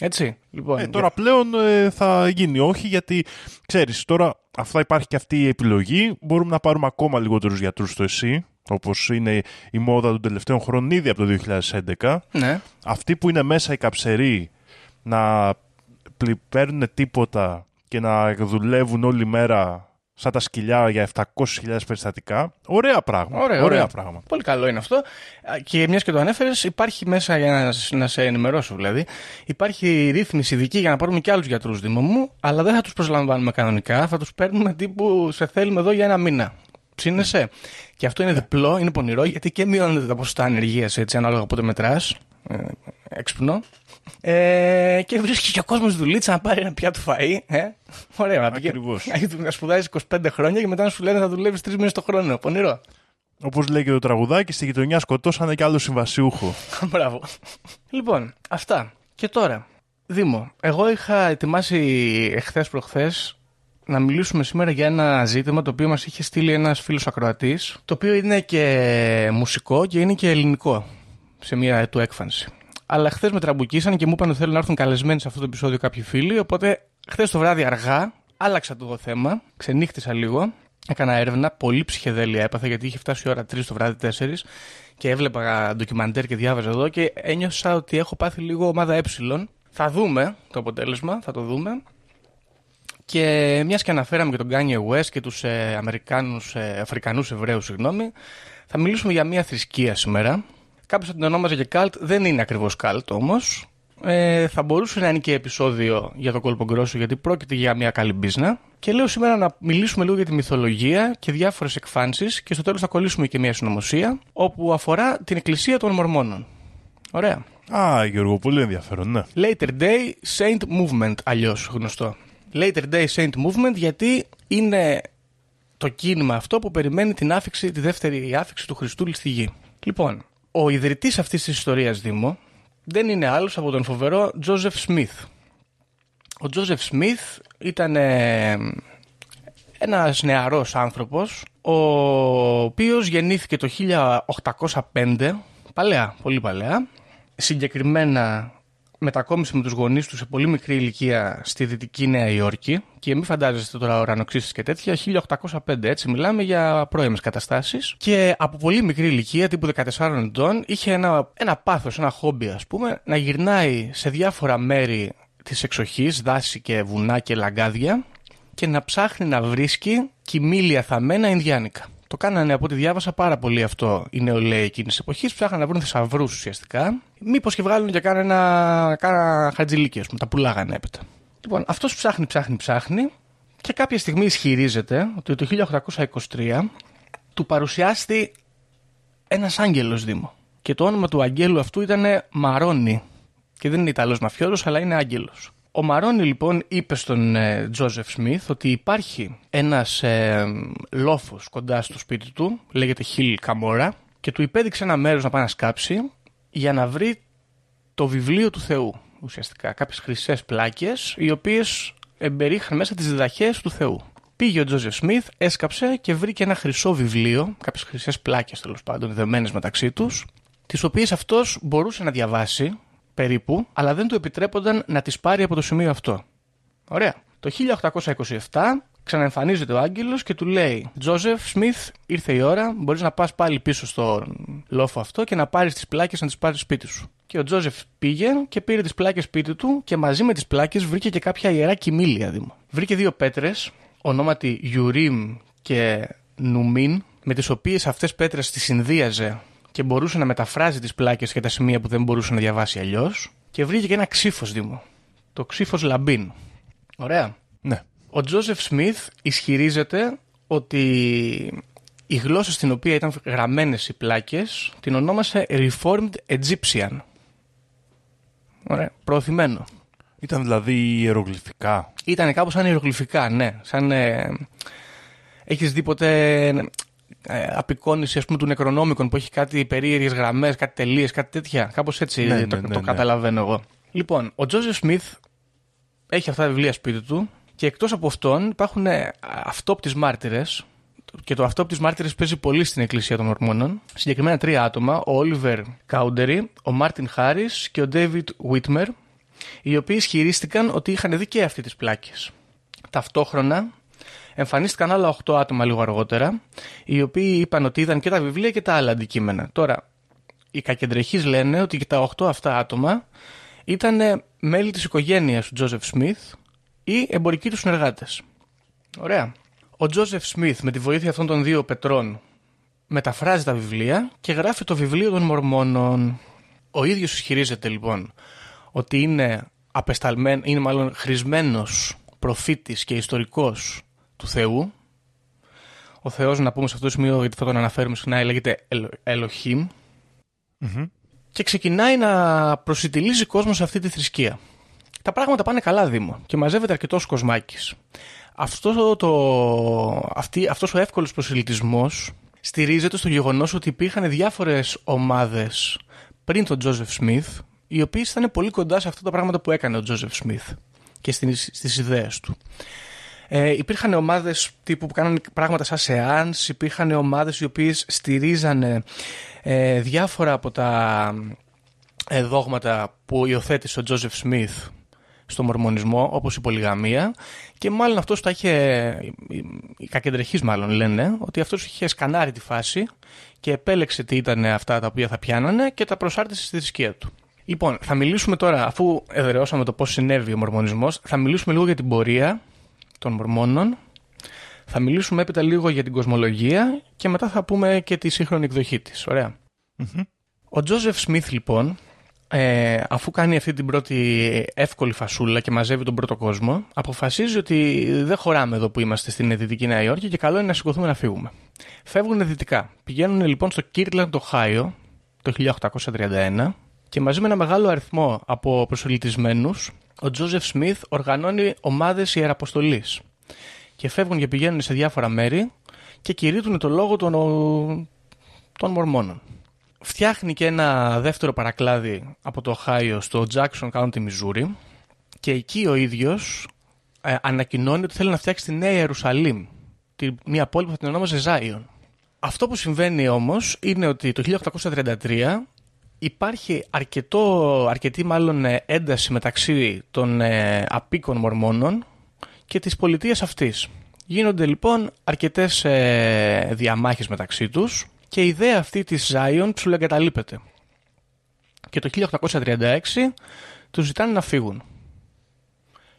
Έτσι. Λοιπόν, Ε, τώρα πλέον ε, θα γίνει όχι γιατί ξέρεις τώρα αυτά υπάρχει και αυτή η επιλογή μπορούμε να πάρουμε ακόμα λιγότερους γιατρούς στο ΕΣΥ όπως είναι η μόδα των τελευταίων χρόνων ήδη από το 2011 Ναι. αυτοί που είναι μέσα οι καψεροί να πλη- παίρνουν τίποτα και να δουλεύουν όλη μέρα σαν τα σκυλιά για 700.000 περιστατικά ωραία πράγμα Ωραία, ωραία. πράγμα Πολύ καλό είναι αυτό. Α, Και μιας και το ανέφερες, υπάρχει μέσα, για να, σ- να σε ενημερώσω δηλαδή, υπάρχει ρύθμιση ειδική για να πάρουμε και άλλους γιατρούς Δήμο μου, αλλά δεν θα τους προσλαμβάνουμε κανονικά. Θα τους παίρνουμε τύπου σε θέλουμε εδώ για ένα μήνα. Ψήνεσαι. Και αυτό είναι διπλό, είναι πονηρό, γιατί και μειώνεται τα ποσοστά ανεργίας έτσι, ανάλογα πότε μετράς. Ε, έξυπνο. Ε, και βρίσκει και ο κόσμος δουλίτσα να πάρει ένα πιάτο φαΐ. Ε. Ωραία, να πηγαίνει- Ακριβώς. Να σπουδάζει 25 χρόνια και μετά να σου λένε θα δουλεύεις τρεις μήνες το χρόνο. Πονηρό. όπως λέει και το τραγουδάκι στη γειτονιά σκοτώσανε και άλλο συμβασιούχο Μπράβο. Λοιπόν, αυτά. Και τώρα, Δήμο, εγώ είχα ετοιμάσει εχθές προχθές να μιλήσουμε σήμερα για ένα ζήτημα το οποίο μας είχε στείλει ένας φίλος ακροατής, το οποίο είναι και μουσικό και είναι και ελληνικό σε μια του έκφανση. Αλλά χθες με τραμπουκίσαν και μου είπαν ότι θέλουν να έρθουν καλεσμένοι σε αυτό το επεισόδιο κάποιοι φίλοι, οπότε χθες το βράδυ αργά άλλαξα το θέμα, ξενύχτησα λίγο, έκανα έρευνα, πολύ ψυχεδέλεια έπαθα γιατί είχε φτάσει η ώρα 3 το βράδυ 4 και έβλεπα ντοκιμαντέρ και διάβαζα εδώ και ένιωσα ότι έχω πάθει λίγο ομάδα ε. Θα δούμε το αποτέλεσμα, θα το δούμε. Και μιας και αναφέραμε και τον Kanye West και τους ε, Αμερικάνους, ε, Αφρικανούς Εβραίους, συγγνώμη, θα μιλήσουμε για μια θρησκεία σήμερα. Κάποιος θα την ονόμαζε και καλτ, δεν είναι ακριβώς καλτ όμως. Ε, θα μπορούσε να είναι και επεισόδιο για το κόλπο γκρόσο γιατί πρόκειται για μια καλή μπίζνα. Και λέω σήμερα να μιλήσουμε λίγο για τη μυθολογία και διάφορες εκφάνσεις και στο τέλος θα κολλήσουμε και μια συνωμοσία όπου αφορά την εκκλησία των Μορμόνων. Ωραία. Α, Γιώργο, πολύ ενδιαφέρον, ναι. Later Day Saint Movement, αλλιώς γνωστό. Later Day Saint Movement γιατί είναι το κίνημα αυτό που περιμένει την άφηξη, τη δεύτερη άφηξη του Χριστού στη γη. Λοιπόν, ο ιδρυτής αυτής της ιστορίας Δήμο δεν είναι άλλος από τον φοβερό Joseph Smith. Ο Joseph Smith ήταν ε, ένας νεαρός άνθρωπος ο οποίος γεννήθηκε το 1805 παλαιά, πολύ παλαιά συγκεκριμένα μετακόμισε με τους γονείς τους σε πολύ μικρή ηλικία στη Δυτική Νέα Υόρκη και μην φαντάζεστε τώρα ουρανοξύσεις και τέτοια, 1805 έτσι μιλάμε για πρώιμες καταστάσεις και από πολύ μικρή ηλικία, τύπου 14 ετών, είχε ένα, ένα πάθος, ένα χόμπι ας πούμε, να γυρνάει σε διάφορα μέρη της εξοχής, δάση και βουνά και λαγκάδια και να ψάχνει να βρίσκει κοιμήλια θαμμένα Ινδιάνικα. Το κάνανε από ό,τι διάβασα πάρα πολύ αυτό οι νεολαίοι εκείνης τη εποχής. Ψάχναν να βρουν θησαυρούς ουσιαστικά. Μήπως και βγάλουν και κάνουν ένα, κάνα χατζηλίκι, ας πούμε. Τα πουλάγανε έπειτα. Λοιπόν, αυτός ψάχνει, ψάχνει, ψάχνει και κάποια στιγμή ισχυρίζεται ότι το 1823 του παρουσιάστη ένας άγγελος Δήμο. Και το όνομα του αγγέλου αυτού ήταν Μαρόνι. Και δεν είναι Ιταλός μαφιόζος, αλλά είναι άγγελος. Ο Μαρόνι λοιπόν είπε στον ε, Τζόζεφ Σμιθ ότι υπάρχει ένας ε, λόφος κοντά στο σπίτι του, λέγεται Χιλ Καμόρα, και του υπέδειξε ένα μέρος να πάει να σκάψει για να βρει το βιβλίο του Θεού, ουσιαστικά. Κάποιες χρυσές πλάκες, οι οποίες εμπερίχαν μέσα τις διδαχές του Θεού. Πήγε ο Τζόζεφ Σμιθ, έσκαψε και βρήκε ένα χρυσό βιβλίο, κάποιες χρυσές πλάκες τέλος πάντων, δεμένες μεταξύ τους, τις οποίες αυτός μπορούσε να διαβάσει περίπου, αλλά δεν του επιτρέπονταν να τις πάρει από το σημείο αυτό. Ωραία. Το 1827 ξαναεμφανίζεται ο Άγγελος και του λέει Τζόζεφ Σμιθ, ήρθε η ώρα, μπορείς να πας πάλι πίσω στο λόφο αυτό και να πάρεις τις πλάκες να τις πάρεις σπίτι σου. Και ο Τζόζεφ πήγε και πήρε τις πλάκες σπίτι του και μαζί με τις πλάκες βρήκε και κάποια ιερά κοιμήλια δήμο. Βρήκε δύο πέτρες, ονόματι Ιουρίμ και Νουμίν, με τις οποίες αυτές πέτρες τις συνδύαζε και μπορούσε να μεταφράζει τις πλάκες και τα σημεία που δεν μπορούσε να διαβάσει αλλιώς. Και βρήκε και ένα ξύφος δήμο. Το ξύφος Λαμπίν. Ωραία. Ναι. Ο Τζόζεφ Σμιθ ισχυρίζεται ότι η γλώσσα στην οποία ήταν γραμμένες οι πλάκες την ονόμασε Reformed Egyptian. Ωραία, προωθημένο. Ήταν δηλαδή ιερογλυφικά. Ήταν κάπως σαν ιερογλυφικά, ναι. Σαν, ε, έχεις δει ποτέ ε, απεικόνιση ας πούμε, του Νεκρονόμικον που έχει κάτι περίεργες γραμμές, κάτι τελείες, κάτι τέτοια. Κάπως έτσι Ναι, το, ναι, ναι, το ναι. καταλαβαίνω εγώ. Λοιπόν, ο Τζόζεφ Σμιθ έχει αυτά τα βιβλία σπίτι του και εκτός από αυτόν υπάρχουν ε, αυτόπτες μάρτυρες και το αυτόπτης μάρτυρες παίζει πολύ στην Εκκλησία των Μορμόνων. Συγκεκριμένα τρία άτομα, ο Όλιβερ Κάουντερι, ο Μάρτιν Χάρις και ο Ντέιβιτ Βίτμερ, οι οποίοι ισχυρίστηκαν ότι είχαν δει και αυτοί τις πλάκες. Ταυτόχρονα εμφανίστηκαν άλλα 8 άτομα λίγο αργότερα, οι οποίοι είπαν ότι είδαν και τα βιβλία και τα άλλα αντικείμενα. Τώρα, οι κακεντρεχείς λένε ότι και τα 8 αυτά άτομα ήταν ε, μέλη της οικογένειας του Τζόζεφ Σμιθ ή εμπορικοί τους συνεργάτες. Ωραία. Ο Τζόζεφ Σμιθ με τη βοήθεια αυτών των δύο πετρών μεταφράζει τα βιβλία και γράφει το βιβλίο των Μορμόνων. Ο ίδιος ισχυρίζεται λοιπόν ότι είναι απεσταλμένο, είναι μάλλον χρησμένος προφήτης και ιστορικός του Θεού. Ο Θεός, να πούμε σε αυτό το σημείο, γιατί θα τον αναφέρουμε συχνά, λέγεται Ελ- Ελοχήμ. Και ξεκινάει να προσιτιλίζει κόσμο σε αυτή τη θρησκεία. Τα πράγματα πάνε καλά, Δήμο, και μαζεύεται αρκετός κοσμάκης. Αυτό το, αυτή, αυτός ο εύκολος προσελητισμός στηρίζεται στο γεγονός ότι υπήρχαν διάφορες ομάδες πριν τον Τζόζεφ Σμιθ, οι οποίες ήταν πολύ κοντά σε αυτά τα πράγματα που έκανε ο Τζόζεφ Σμιθ και στις, στις ιδέες του. Ε, υπήρχαν ομάδες τύπου που κάνανε πράγματα σαν σεάνς, υπήρχαν ομάδες οι οποίες στηρίζανε ε, διάφορα από τα ε, δόγματα που υιοθέτησε ο Τζόζεφ Σμιθ στο μορμονισμό, όπως η πολυγαμία και μάλλον αυτός τα είχε, οι- οι κακεντρεχείς μάλλον λένε, ότι αυτός είχε σκανάρει τη φάση και επέλεξε τι ήταν αυτά τα οποία θα πιάνανε και τα προσάρτησε στη θρησκεία του. Λοιπόν, θα μιλήσουμε τώρα, αφού εδραιώσαμε το πώς συνέβη ο μορμονισμός, θα μιλήσουμε λίγο για την πορεία των μορμόνων, θα μιλήσουμε έπειτα λίγο για την κοσμολογία και μετά θα πούμε και τη σύγχρονη εκδοχή της. Ωραία. Ο Τζόζεφ Σμιθ λοιπόν, ε, αφού κάνει αυτή την πρώτη εύκολη φασούλα και μαζεύει τον πρώτο κόσμο, αποφασίζει ότι δεν χωράμε εδώ που είμαστε στην Δυτική Νέα Υόρκη και καλό είναι να σηκωθούμε να φύγουμε. Φεύγουν δυτικά. Πηγαίνουν λοιπόν στο Kirtland, το Χάιο, το 1831 και μαζί με ένα μεγάλο αριθμό από προσελητισμένους, ο Τζόζεφ Σμιθ οργανώνει ομάδες ιεραποστολής και φεύγουν και πηγαίνουν σε διάφορα μέρη και κηρύττουν το λόγο των, των Μορμόνων. Φτιάχνει και ένα δεύτερο παρακλάδι από το Ohio στο Jackson County, Missouri και εκεί ο ίδιος ε, ανακοινώνει ότι θέλει να φτιάξει τη Νέα Ιερουσαλήμ, τη, μια πόλη που θα την ονόμαζε Ζάιον. Αυτό που συμβαίνει όμως είναι ότι το 1833 υπάρχει αρκετό, αρκετή μάλλον ε, ένταση μεταξύ των ε, απίκων μορμόνων και της πολιτείας αυτής. Γίνονται λοιπόν αρκετές ε, διαμάχες μεταξύ τους και η ιδέα αυτή της Zion ψουλεγκαταλείπεται. Και το 1836 τους ζητάνε να φύγουν.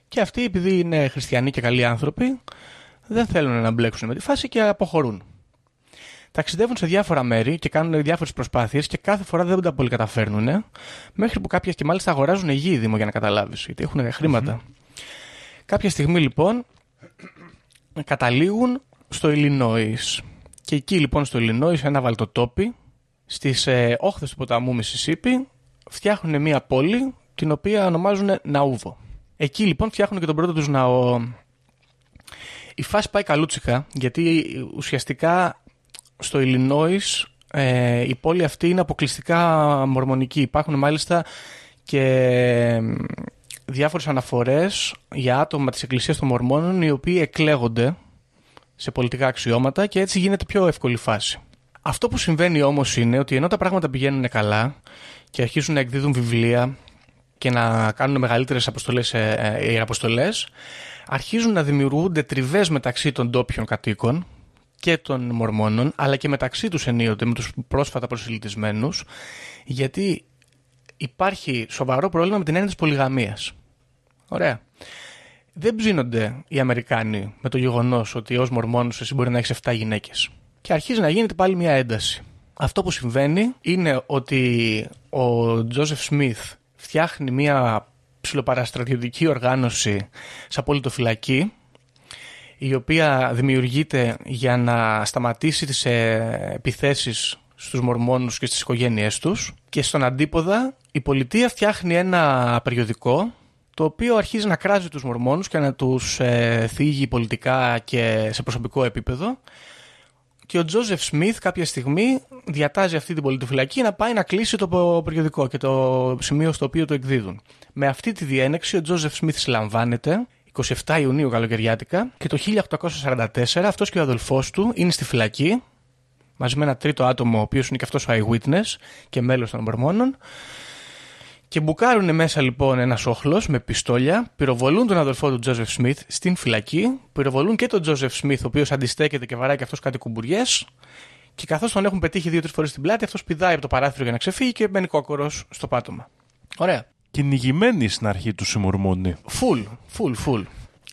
Και αυτοί επειδή είναι χριστιανοί και καλοί άνθρωποι δεν θέλουν να μπλέξουν με τη φάση και αποχωρούν. Ταξιδεύουν σε διάφορα μέρη και κάνουν διάφορες προσπάθειες και κάθε φορά δεν τα πολύ καταφέρνουν. Μέχρι που κάποια και μάλιστα αγοράζουν γη δήμο για να καταλάβεις, γιατί έχουν χρήματα. Κάποια στιγμή λοιπόν καταλήγουν στο Illinois. Και εκεί λοιπόν στο Illinois, σε ένα βαλτοτόπι, στις ε, όχθες του ποταμού Μισισίπη, φτιάχνουν μια πόλη την οποία ονομάζουν Ναούβο. Εκεί λοιπόν φτιάχνουν και τον πρώτο τους ναό. Η φάση πάει καλούτσικα, γιατί ουσιαστικά στο Illinois ε, η πόλη αυτή είναι αποκλειστικά μορμονική. Υπάρχουν μάλιστα και ε, διάφορες αναφορές για άτομα της Εκκλησίας των Μορμόνων οι οποίοι εκλέγονται σε πολιτικά αξιώματα και έτσι γίνεται πιο εύκολη φάση. Αυτό που συμβαίνει όμως είναι ότι ενώ τα πράγματα πηγαίνουν καλά και αρχίζουν να εκδίδουν βιβλία και να κάνουν μεγαλύτερες αποστολές, ε, ε, αποστολές αρχίζουν να δημιουργούνται τριβές μεταξύ των ντόπιων κατοίκων και των μορμόνων, αλλά και μεταξύ τους ενίοτε με τους πρόσφατα προσελητισμένους, γιατί υπάρχει σοβαρό πρόβλημα με την έννοια της πολυγαμίας. Ωραία. Δεν ψήνονται οι Αμερικάνοι με το γεγονός ότι ως μορμόνος εσύ μπορεί να έχεις 7 γυναίκες. Και αρχίζει να γίνεται πάλι μια ένταση. Αυτό που συμβαίνει είναι ότι ο Τζόσεφ Σμιθ φτιάχνει μια ψηλοπαραστρατιωτική οργάνωση σε απολυτοφυλακή η οποία δημιουργείται για να σταματήσει τις ε, επιθέσεις στους μορμόνους και στις οικογένειές τους και στον αντίποδα η πολιτεία φτιάχνει ένα περιοδικό το οποίο αρχίζει να κράζει τους μορμόνους και να τους ε, θίγει πολιτικά και σε προσωπικό επίπεδο και ο Τζόζεφ Σμιθ κάποια στιγμή διατάζει αυτή την πολιτοφυλακή να πάει να κλείσει το περιοδικό και το σημείο στο οποίο το εκδίδουν. Με αυτή τη διένεξη ο Τζόζεφ Σμιθ συλλαμβάνεται 27 Ιουνίου καλοκαιριάτικα και το 1844 αυτός και ο αδελφός του είναι στη φυλακή μαζί με ένα τρίτο άτομο ο οποίος είναι και αυτός ο eyewitness και μέλος των Μορμόνων και μπουκάρουν μέσα λοιπόν ένας όχλος με πιστόλια, πυροβολούν τον αδελφό του Τζόζεφ Σμιθ στην φυλακή, πυροβολούν και τον Τζόζεφ Σμιθ, ο οποίος αντιστέκεται και βαράει και αυτός κάτι κουμπουριές. Και καθώς τον έχουν πετύχει δύο-τρεις φορές στην πλάτη, αυτός πηδάει από το παράθυρο για να ξεφύγει και μπαίνει κόκορος στο πάτωμα. Ωραία. Κυνηγημένοι στην αρχή του συμμορμόνι. Φουλ, φουλ, φουλ.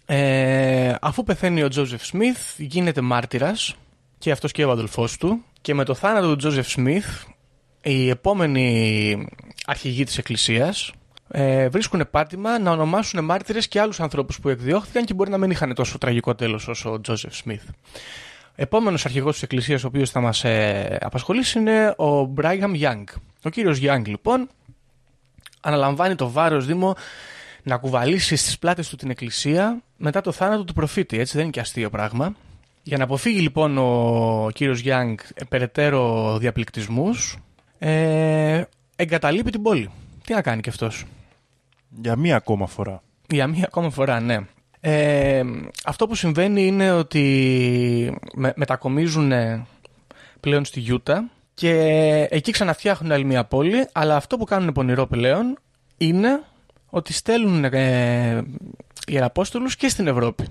Ε, αφού πεθαίνει ο Τζόζεφ Σμιθ, γίνεται μάρτυρας και αυτός και ο αδελφός του. Και με το θάνατο του Τζόζεφ Σμιθ, οι επόμενοι αρχηγοί της Εκκλησίας ε, βρίσκουν πάτημα να ονομάσουν μάρτυρες και άλλους ανθρώπους που εκδιώχθηκαν και μπορεί να μην είχαν τόσο τραγικό τέλος όσο ο Τζόσεφ Σμιθ. Επόμενος αρχηγός της Εκκλησίας ο οποίος θα μας ε, απασχολήσει είναι ο Μπράιγαμ Young. Ο κύριος Young λοιπόν αναλαμβάνει το βάρος Δήμο να κουβαλήσει στις πλάτες του την Εκκλησία μετά το θάνατο του προφήτη. Έτσι δεν είναι και αστείο πράγμα. Για να αποφύγει λοιπόν ο κύριος Young περαιτέρω διαπληκτισμούς ε, εγκαταλείπει την πόλη. Τι να κάνει κι αυτός. Για μία ακόμα φορά. Για μία ακόμα φορά, ναι. Ε, αυτό που συμβαίνει είναι ότι με, μετακομίζουν πλέον στη Γιούτα και εκεί ξαναφτιάχνουν άλλη μια πόλη, αλλά αυτό που κάνουν πονηρό πλέον είναι ότι στέλνουν ε, ιεραπόστολους και στην Ευρώπη.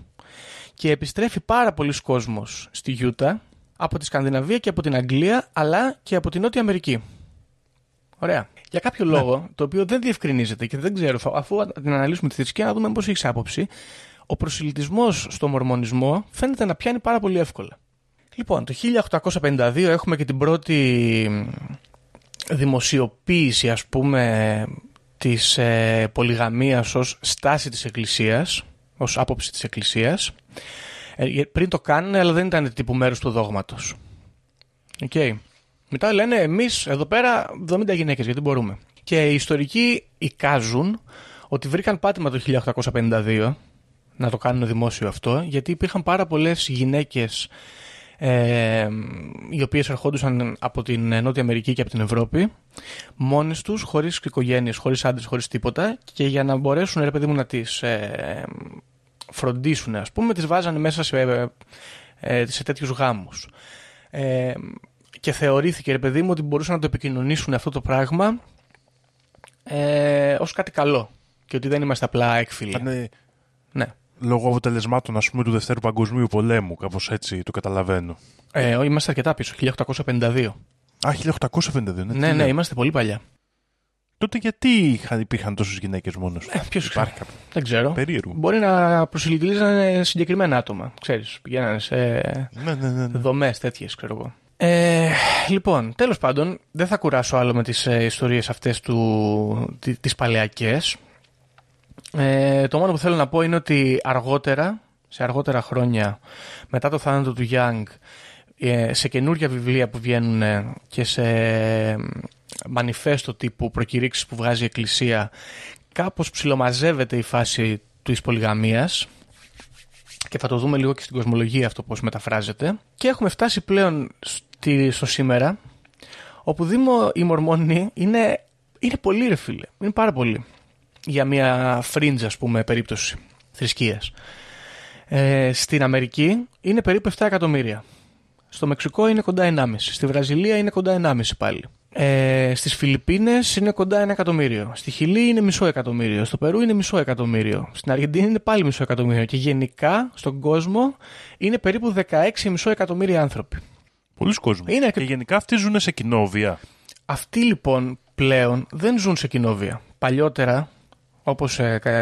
Και επιστρέφει πάρα πολλοί κόσμος στη Γιούτα από τη Σκανδιναβία και από την Αγγλία, αλλά και από την Νότια Αμερική. Ωραία. Για κάποιο λόγο, το οποίο δεν διευκρινίζεται και δεν ξέρω, αφού την αναλύσουμε τη θρησκεία, να δούμε πώς έχεις άποψη, ο προσιλητισμός στο μορμονισμό φαίνεται να πιάνει πάρα πολύ εύκολα. Λοιπόν, το 1852 έχουμε και την πρώτη δημοσιοποίηση, ας πούμε, της ε, πολυγαμίας ως στάση της Εκκλησίας, ως άποψη της Εκκλησίας. Ε, πριν το κάνουν, αλλά δεν ήταν τύπου μέρους του δόγματος. Okay. Μετά λένε εμείς εδώ πέρα 70 γυναίκες, γιατί μπορούμε. Και οι ιστορικοί εικάζουν ότι βρήκαν πάτημα το 1852 να το κάνουν δημόσιο αυτό, γιατί υπήρχαν πάρα πολλές γυναίκες ε, οι οποίες ερχόντουσαν από την Νότια Αμερική και από την Ευρώπη μόνες τους, χωρίς οικογένειες, χωρίς άντρες, χωρίς τίποτα και για να μπορέσουν ρε παιδί μου να τις ε, φροντίσουν ας πούμε τις βάζανε μέσα σε, ε, ε σε τέτοιους γάμους. Ε, και θεωρήθηκε ρε παιδί μου ότι μπορούσαν να το επικοινωνήσουν αυτό το πράγμα ε, ως κάτι καλό και ότι δεν είμαστε απλά έκφυλοι. Ναι. ναι. Λόγω αποτελεσμάτων ας πούμε του Δευτέρου Παγκοσμίου Πολέμου, κάπως έτσι το καταλαβαίνω. Ε, είμαστε αρκετά πίσω, 1852. Α, 1852, ναι. Ναι, ναι, είμαστε πολύ παλιά. Τότε γιατί υπήρχαν τόσες γυναίκες μόνος; Ε, Ποιος ξέρει. Δεν ξέρω. Περίεργο. Μπορεί να προσιλητήσαν συγκεκριμένα άτομα. Ξέρεις, πηγαίνανε σε ναι, ναι, ναι, ναι. δομές τέτοιες, ξέρω εγώ. Ε, λοιπόν, τέλος πάντων, δεν θα κουράσω άλλο με τις ε, ιστορίες αυτές του, τις παλαιακές. Ε, το μόνο που θέλω να πω είναι ότι αργότερα, σε αργότερα χρόνια, μετά το θάνατο του Young, ε, σε καινούργια βιβλία που βγαίνουν και σε μανιφέστο τύπου προκηρύξεις που βγάζει η Εκκλησία, κάπως ψιλομαζεύεται η φάση της πολυγαμίας και θα το δούμε λίγο και στην κοσμολογία αυτό πώς μεταφράζεται. Και έχουμε φτάσει πλέον στη, στο σήμερα, όπου Δήμο οι Μορμόνοι είναι, είναι πολύ ρε φίλε, είναι πάρα πολύ για μια fringe ας πούμε περίπτωση θρησκείας. Ε, στην Αμερική είναι περίπου 7 εκατομμύρια. Στο Μεξικό είναι κοντά 1,5. Στη Βραζιλία είναι κοντά 1,5 πάλι. Ε, Στις Φιλιππίνες είναι κοντά ένα εκατομμύριο. Στη Χιλή είναι μισό εκατομμύριο. Στο Περού είναι μισό εκατομμύριο. Στην Αργεντινή είναι πάλι μισό εκατομμύριο. Και γενικά στον κόσμο είναι περίπου 16,5 εκατομμύρια άνθρωποι. Πολλοί κόσμοι. Είναι Και και- γενικά αυτοί ζουν σε κοινόβια. Αυτοί λοιπόν πλέον δεν ζουν σε κοινόβια. Παλιότερα, όπως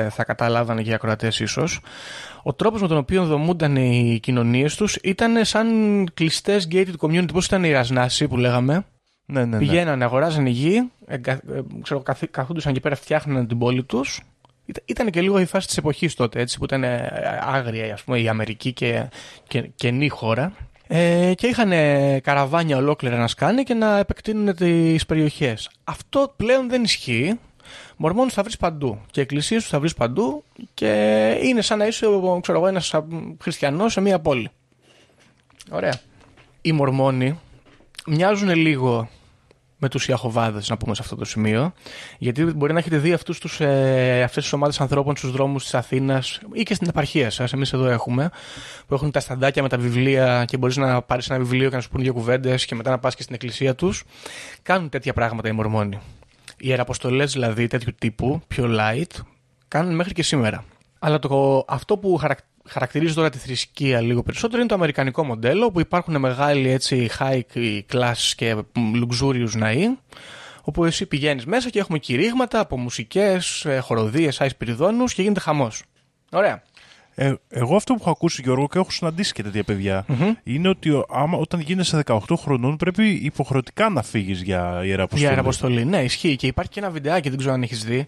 θα καταλάβανε και οι ακροατές ίσως, ο τρόπος με τον οποίο δομούνταν οι κοινωνίες τους ήταν σαν κλειστές gated community. Πώς ήταν οι Ρασνάσοι που λέγαμε; Ναι, ναι, ναι. Πηγαίνανε, αγοράζανε γη, εγκα- ε, ξέρω, καθ- καθόντουσαν εκεί πέρα, φτιάχνανε την πόλη τους. Ήταν και λίγο η φάση της εποχής τότε, έτσι, που ήταν ε, άγρια ας πούμε, η Αμερική και, και καινή χώρα. Ε, και είχαν καραβάνια ολόκληρα να σκάνε και να επεκτείνουν τις περιοχές. Αυτό πλέον δεν ισχύει. Μορμόνους θα βρεις παντού και εκκλησίες τους θα βρεις παντού και είναι σαν να είσαι ξέρω εγώ, ένας χριστιανός σε μια πόλη. Ωραία. Οι Μορμόνοι μοιάζουν λίγο με τους Ιαχωβάδες να πούμε σε αυτό το σημείο. Γιατί μπορεί να έχετε δει αυτούς τους, ε, αυτές τις ομάδες ανθρώπων στους δρόμους της Αθήνας ή και στην επαρχία σας, εμείς εδώ έχουμε που έχουν τα σταντάκια με τα βιβλία και μπορείς να πάρεις ένα βιβλίο και να σου πούν δύο κουβέντες και μετά να πας και στην εκκλησία τους. Κάνουν τέτοια πράγματα οι Μορμόνοι. Οι ιεραποστολές δηλαδή τέτοιου τύπου, πιο light κάνουν μέχρι και σήμερα. Αλλά το, αυτό που χαρακ, χαρακτηρίζει τώρα τη θρησκεία λίγο περισσότερο είναι το αμερικανικό μοντέλο όπου υπάρχουν μεγάλοι έτσι high class και luxurious ναοί όπου εσύ πηγαίνεις μέσα και έχουμε κηρύγματα από μουσικές, ε, χοροδίες, άις πυριδόνους και γίνεται χαμός. Ωραία. Ε, εγώ αυτό που έχω ακούσει, Γιώργο, και έχω συναντήσει και τέτοια παιδιά, είναι ότι ο- άμα, όταν γίνεσαι 18 χρονών πρέπει υποχρεωτικά να φύγεις για ιεραποστολή. Για αεραποστολή. Ναι, ισχύει. Και υπάρχει και ένα βιντεάκι, δεν ξέρω αν έχεις δει,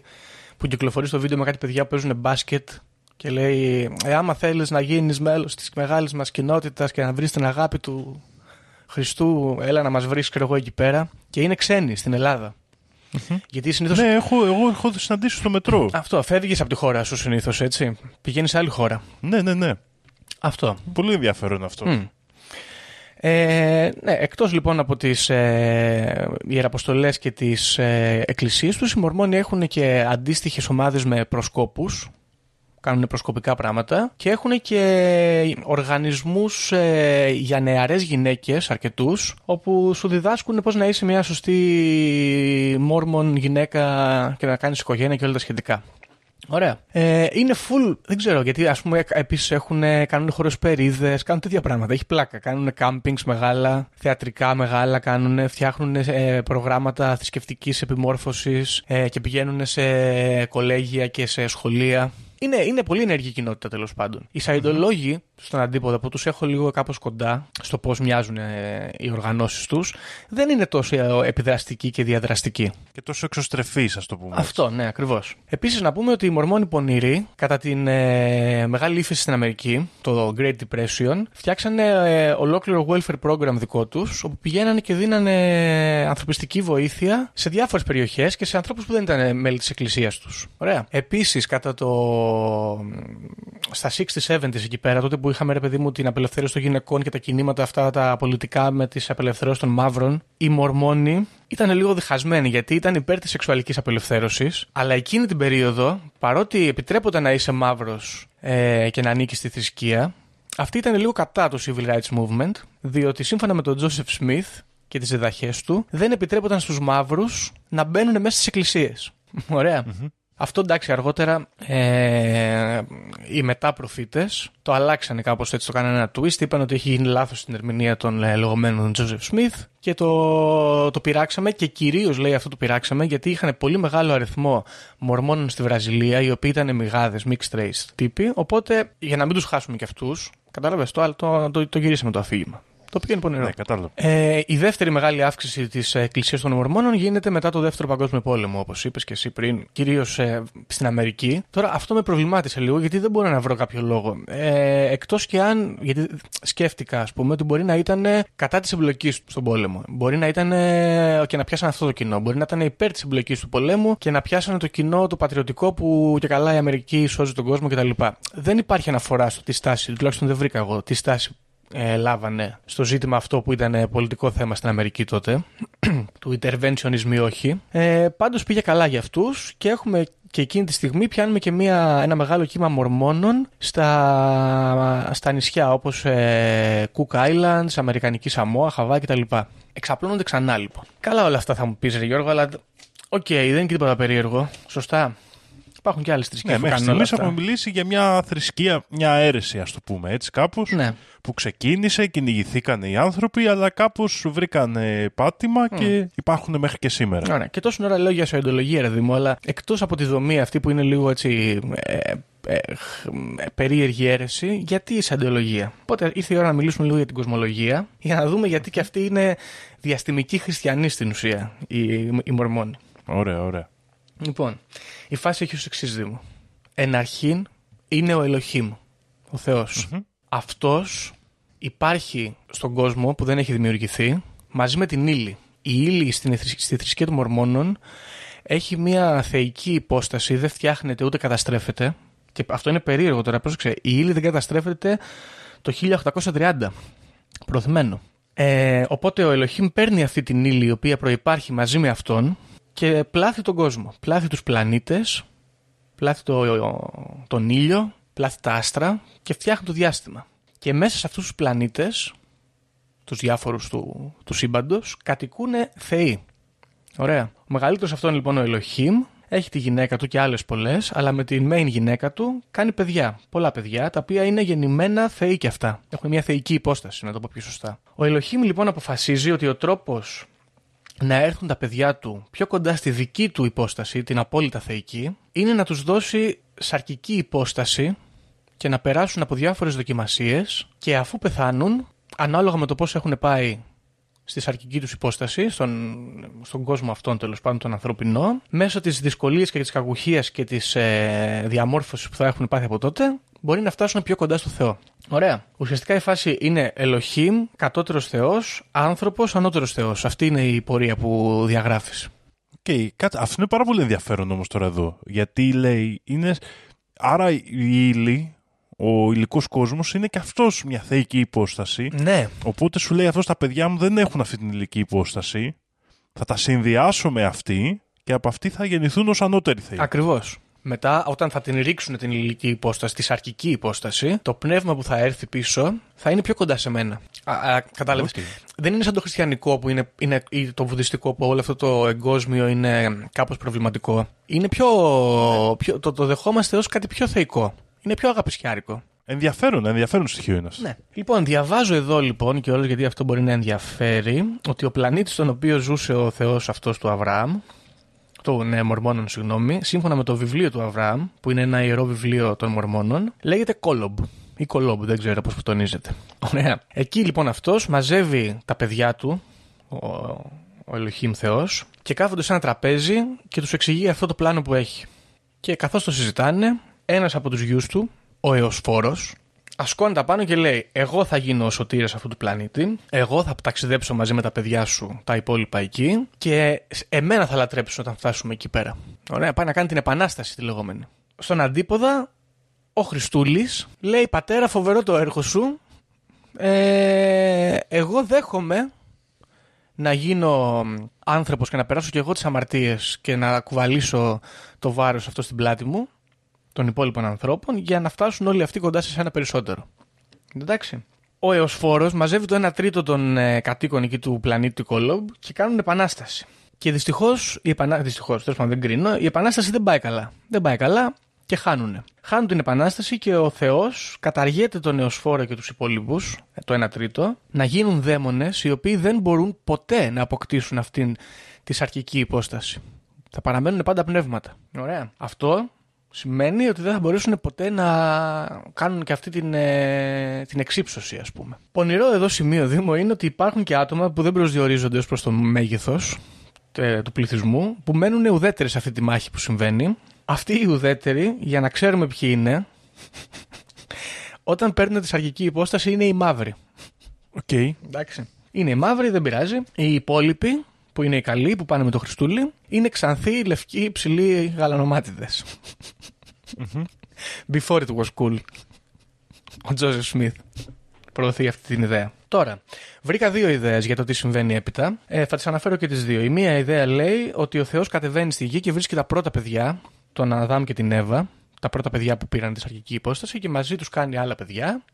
που κυκλοφορεί στο βίντεο με κάτι παιδιά που παίζουν μπάσκετ και λέει: ε, Άμα θέλεις να γίνεις μέλος της μεγάλης μας κοινότητας και να βρεις την αγάπη του Χριστού, έλα να μας βρει, ξέρω εγώ εκεί πέρα. Και είναι ξένοι στην Ελλάδα. Γιατί συνήθω. Ναι, έχω, εγώ έχω συναντήσει στο μετρό. Αυτό, φεύγεις από τη χώρα σου συνήθως, έτσι. Πηγαίνεις σε άλλη χώρα. ναι, ναι, ναι. Αυτό. Πολύ ενδιαφέρον αυτό. Μμ. Ε, ναι, εκτός λοιπόν από τις ε, ιεραποστολές και τις ε, εκκλησίες τους, οι Μορμόνοι έχουν και αντίστοιχες ομάδες με προσκόπους, κάνουν προσκοπικά πράγματα και έχουν και οργανισμούς ε, για νεαρές γυναίκες, αρκετούς, όπου σου διδάσκουν πώς να είσαι μια σωστή μόρμον γυναίκα και να κάνεις οικογένεια και όλα τα σχετικά. Ωραία. Ε, είναι full, δεν ξέρω γιατί ας πούμε επίσης έχουν, κάνουν χωροσπερίδες, κάνουν τέτοια πράγματα, έχει πλάκα. Κάνουν campings μεγάλα, θεατρικά μεγάλα, κάνουν, φτιάχνουν ε, προγράμματα θρησκευτικής επιμόρφωσης ε, και πηγαίνουν σε κολέγια και σε σχολεία. Είναι, είναι πολύ ενεργή κοινότητα τέλος πάντων. Οι σαϊντολόγοι στον αντίποδα που τους έχω λίγο κάπως κοντά στο πώς μοιάζουν ε, οι οργανώσεις τους, δεν είναι τόσο ε, επιδραστικοί και διαδραστικοί. Και τόσο εξωστρεφή, ας το πούμε. Αυτό, ναι, ακριβώς. Επίσης, να πούμε ότι οι Μορμόνοι πονηροί, κατά την ε, μεγάλη ύφεση στην Αμερική, το Great Depression, φτιάξανε ε, ολόκληρο welfare program δικό τους, όπου πηγαίνανε και δίνανε ανθρωπιστική βοήθεια σε διάφορες περιοχές και σε ανθρώπους που δεν ήταν μέλη της εκκλησίας τους. Ωραία. Επίσης, κατά το. Στα 60s, 70s εκεί πέρα, τότε που είχαμε ρε παιδί μου την απελευθέρωση των γυναικών και τα κινήματα αυτά τα πολιτικά με τις απελευθερώσεις των μαύρων, οι Μορμόνοι ήταν λίγο διχασμένοι γιατί ήταν υπέρ της σεξουαλικής απελευθέρωσης, αλλά εκείνη την περίοδο, παρότι επιτρέπονταν να είσαι μαύρος ε, και να ανήκεις στη θρησκεία, αυτή ήταν λίγο κατά το Civil Rights Movement, διότι σύμφωνα με τον Joseph Smith και τις διδαχές του, δεν επιτρέπονταν στους μαύρους να μπαίνουν μέσα στις εκκλησίες. Ωραία. Αυτό εντάξει, αργότερα ε, οι μετά προφήτες το αλλάξανε κάπως έτσι, το κάνανε ένα twist, είπαν ότι έχει γίνει λάθος στην ερμηνεία των ε, λεγόμενων Joseph Smith και το, το πειράξαμε και κυρίως λέει αυτό το πειράξαμε γιατί είχαν πολύ μεγάλο αριθμό μορμόνων στη Βραζιλία οι οποίοι ήταν μηγάδες, mixed race τύποι, οπότε για να μην τους χάσουμε κι αυτούς, κατάλαβες το, άλλο, το, το, το γυρίσαμε το αφήγημα. Το οποίο είναι πονηρό. Ναι, κατάλαβα. Ε, η δεύτερη μεγάλη αύξηση της Εκκλησίας των Μορμόνων γίνεται μετά το Δεύτερο Παγκόσμιο Πόλεμο, όπως είπες και εσύ πριν, κυρίως ε, στην Αμερική. Τώρα αυτό με προβλημάτισε λίγο γιατί δεν μπορώ να βρω κάποιο λόγο. Ε, Εκτός και αν. Γιατί σκέφτηκα, ας πούμε, ότι μπορεί να ήταν κατά της εμπλοκής του στον πόλεμο. Μπορεί να ήταν ε, και να πιάσαν αυτό το κοινό. Μπορεί να ήταν υπέρ της εμπλοκής του πολέμου και να πιάσαν το κοινό το πατριωτικό που και καλά η Αμερική σώζει τον κόσμο κτλ. Δεν υπάρχει αναφορά στο τι στάση, τουλάχιστον δεν βρήκα εγώ, τι στάση ε, λάβανε στο ζήτημα αυτό που ήταν ε, πολιτικό θέμα στην Αμερική τότε, του interventionism ή όχι. Ε, πάντως πήγε καλά για αυτούς και έχουμε και εκείνη τη στιγμή πιάνουμε και μια, ένα μεγάλο κύμα μορμόνων στα, στα νησιά όπως ε, Cook Islands, Αμερικανική Σαμόα, Χαβάη κτλ. Εξαπλώνονται ξανά λοιπόν. Καλά όλα αυτά θα μου πεις, Ρε Γιώργο, αλλά. Οκ, δεν είναι και τίποτα περίεργο. Σωστά. Υπάρχουν και άλλες θρησκείες Ναι, που μέχρι κάνουν όλα στιγμή αυτά. έχουμε μιλήσει για μια θρησκεία, μια αίρεση, ας το πούμε έτσι, κάπως. Ναι. Που ξεκίνησε, κυνηγηθήκαν οι άνθρωποι, αλλά κάπως βρήκαν πάτημα και υπάρχουν μέχρι και σήμερα. Ωραία. Και τόσο ώρα λέω για σοεντολογία, ρε Δήμο, αλλά εκτός από τη δομή αυτή που είναι λίγο έτσι. Ε, ε, χ, ε, περίεργη αίρεση, γιατί η σαντολογία. Οπότε ήρθε η ώρα να μιλήσουμε λίγο για την κοσμολογία, για να δούμε γιατί και αυτοί είναι διαστημικοί χριστιανοί στην ουσία, οι, οι Μορμόνοι. Ωραία, ωραία. Λοιπόν, η φάση έχει ως εξής Δήμο. Εν αρχήν είναι ο Ελοχήμ, ο Θεός. Αυτός υπάρχει στον κόσμο που δεν έχει δημιουργηθεί μαζί με την ύλη. Η ύλη στην, θρησκ- στη θρησκεία των Μορμόνων έχει μια θεϊκή υπόσταση, δεν φτιάχνεται ούτε καταστρέφεται. Και αυτό είναι περίεργο τώρα, πρόσεξε. Η ύλη δεν καταστρέφεται το 1830. Προθυμένο. Ε, οπότε ο Ελοχήμ παίρνει αυτή την ύλη η οποία προϋπάρχει μαζί με αυτόν και πλάθει τον κόσμο. Πλάθει τους πλανήτες, πλάθει το, τον ήλιο, πλάθει τα άστρα και φτιάχνει το διάστημα. Και μέσα σε αυτούς τους πλανήτες, τους διάφορους του, του σύμπαντος, κατοικούν θεοί. Ωραία. Ο μεγαλύτερος αυτόν λοιπόν ο Ελοχήμ έχει τη γυναίκα του και άλλες πολλές, αλλά με την main γυναίκα του κάνει παιδιά. Πολλά παιδιά, τα οποία είναι γεννημένα θεοί και αυτά. Έχουν μια θεϊκή υπόσταση, να το πω πιο σωστά. Ο Ελοχήμ λοιπόν αποφασίζει ότι ο τρόπος να έρθουν τα παιδιά του πιο κοντά στη δική του υπόσταση, την απόλυτα θεϊκή, είναι να τους δώσει σαρκική υπόσταση και να περάσουν από διάφορες δοκιμασίες και αφού πεθάνουν, ανάλογα με το πώς έχουν πάει στη σαρκική τους υπόσταση, στον, στον κόσμο αυτόν τέλος πάντων τον ανθρωπινό, μέσω της δυσκολίας και της κακουχίας και της ε, διαμόρφωσης που θα έχουν πάθει από τότε, μπορεί να φτάσουν πιο κοντά στο Θεό. Ωραία. Ουσιαστικά η φάση είναι Ελοχήμ, κατώτερος Θεός, άνθρωπος, ανώτερος Θεός. Αυτή είναι η πορεία που διαγράφεις. Okay, κάτι, αυτό είναι πάρα πολύ ενδιαφέρον όμως τώρα εδώ. Γιατί λέει, είναι... άρα η ύλη, ο υλικός κόσμος είναι και αυτός μια θεϊκή υπόσταση. Ναι. Οπότε σου λέει αυτός τα παιδιά μου δεν έχουν αυτή την υλική υπόσταση. Θα τα συνδυάσω με αυτή και από αυτή θα γεννηθούν ως ανώτεροι θεοί. Ακριβώς. Μετά, όταν θα την ρίξουν την υλική υπόσταση, τη σαρκική υπόσταση, το πνεύμα που θα έρθει πίσω θα είναι πιο κοντά σε μένα. Α, α, κατάλαβες; Οκ. Δεν είναι σαν το χριστιανικό που είναι, είναι, ή το βουδιστικό που όλο αυτό το εγκόσμιο είναι κάπως προβληματικό. Είναι πιο, πιο το, το δεχόμαστε ως κάτι πιο θεϊκό. Είναι πιο αγαπησιάρικο. Ενδιαφέρον, ενδιαφέρον στοιχείο είναι αυτό. Ναι. Λοιπόν, διαβάζω εδώ λοιπόν και όλες γιατί αυτό μπορεί να ενδιαφέρει ότι ο πλανήτης στον οποίο ζούσε ο Θεός αυτός του Αβραάμ, των ε, Μορμόνων, συγγνώμη, σύμφωνα με το βιβλίο του Αβραάμ, που είναι ένα ιερό βιβλίο των Μορμόνων, λέγεται Κόλομπ. Ή Κολόμπ, δεν ξέρω πώς τονίζεται. Ωραία. Εκεί λοιπόν αυτός μαζεύει τα παιδιά του, ο, ο Ελοχήμ Θεός, και κάθονται σε ένα τραπέζι και τους εξηγεί αυτό το πλάνο που έχει. Και καθώς το συζητάνε, ένας από τους γιους του, ο Εωσφόρος, ασκώνεται πάνω και λέει: Εγώ θα γίνω ο σωτήρας αυτού του πλανήτη. Εγώ θα ταξιδέψω μαζί με τα παιδιά σου τα υπόλοιπα εκεί. Και εμένα θα λατρέψουν όταν φτάσουμε εκεί πέρα. Ωραία, πάει να κάνει την επανάσταση τη λεγόμενη. Στον αντίποδα, ο Χριστούλης λέει: Πατέρα, φοβερό το έργο σου. Ε, εγώ δέχομαι να γίνω άνθρωπος και να περάσω κι εγώ τις αμαρτίες και να κουβαλήσω το βάρος αυτό στην πλάτη μου των υπόλοιπων ανθρώπων για να φτάσουν όλοι αυτοί κοντά σε σένα περισσότερο. Εντάξει. Ο Εωσφόρος μαζεύει το 1 τρίτο των ε, κατοίκων εκεί του πλανήτη του Κολόμπ και κάνουν επανάσταση. Και δυστυχώς, η επανα... δυστυχώς, τέλος πάντων δεν κρίνω, η επανάσταση δεν πάει καλά. Δεν πάει καλά και χάνουνε. Χάνουν την επανάσταση και ο Θεός καταργέται τον Εωσφόρο και τους υπόλοιπους, ε, το 1 τρίτο, να γίνουν δαίμονες οι οποίοι δεν μπορούν ποτέ να αποκτήσουν αυτήν της σαρκική υπόσταση. Θα παραμένουν πάντα πνεύματα. Ωραία. Αυτό σημαίνει ότι δεν θα μπορέσουν ποτέ να κάνουν και αυτή την, ε, την εξύψωση, ας πούμε. Πονηρό εδώ σημείο, Δήμο, είναι ότι υπάρχουν και άτομα που δεν προσδιορίζονται ως προς το μέγεθος ε, του πληθυσμού, που μένουν ουδέτεροι σε αυτή τη μάχη που συμβαίνει. Αυτοί οι ουδέτεροι, για να ξέρουμε ποιοι είναι, όταν παίρνουν τη σαρκική υπόσταση είναι οι μαύροι. Οκ. Εντάξει. Είναι οι μαύροι, δεν πειράζει. Οι υπόλοιποι, που είναι οι καλοί, που πάνε με το Χριστούλη, είναι ξανθοί, λευκοί, ψηλοί, γαλανομάτιδες. Before it was cool. Ο Τζόζεφ Σμιθ προωθεί αυτή την ιδέα. Τώρα, βρήκα δύο ιδέες για το τι συμβαίνει έπειτα. Ε, θα τις αναφέρω και τις δύο. Η μία ιδέα λέει ότι ο Θεός κατεβαίνει στη γη και βρίσκει τα πρώτα παιδιά, τον Αδάμ και την Εύα, τα πρώτα παιδιά που πήραν τη σαρκική υπόσταση και μαζί τους κάνει άλλα παιδιά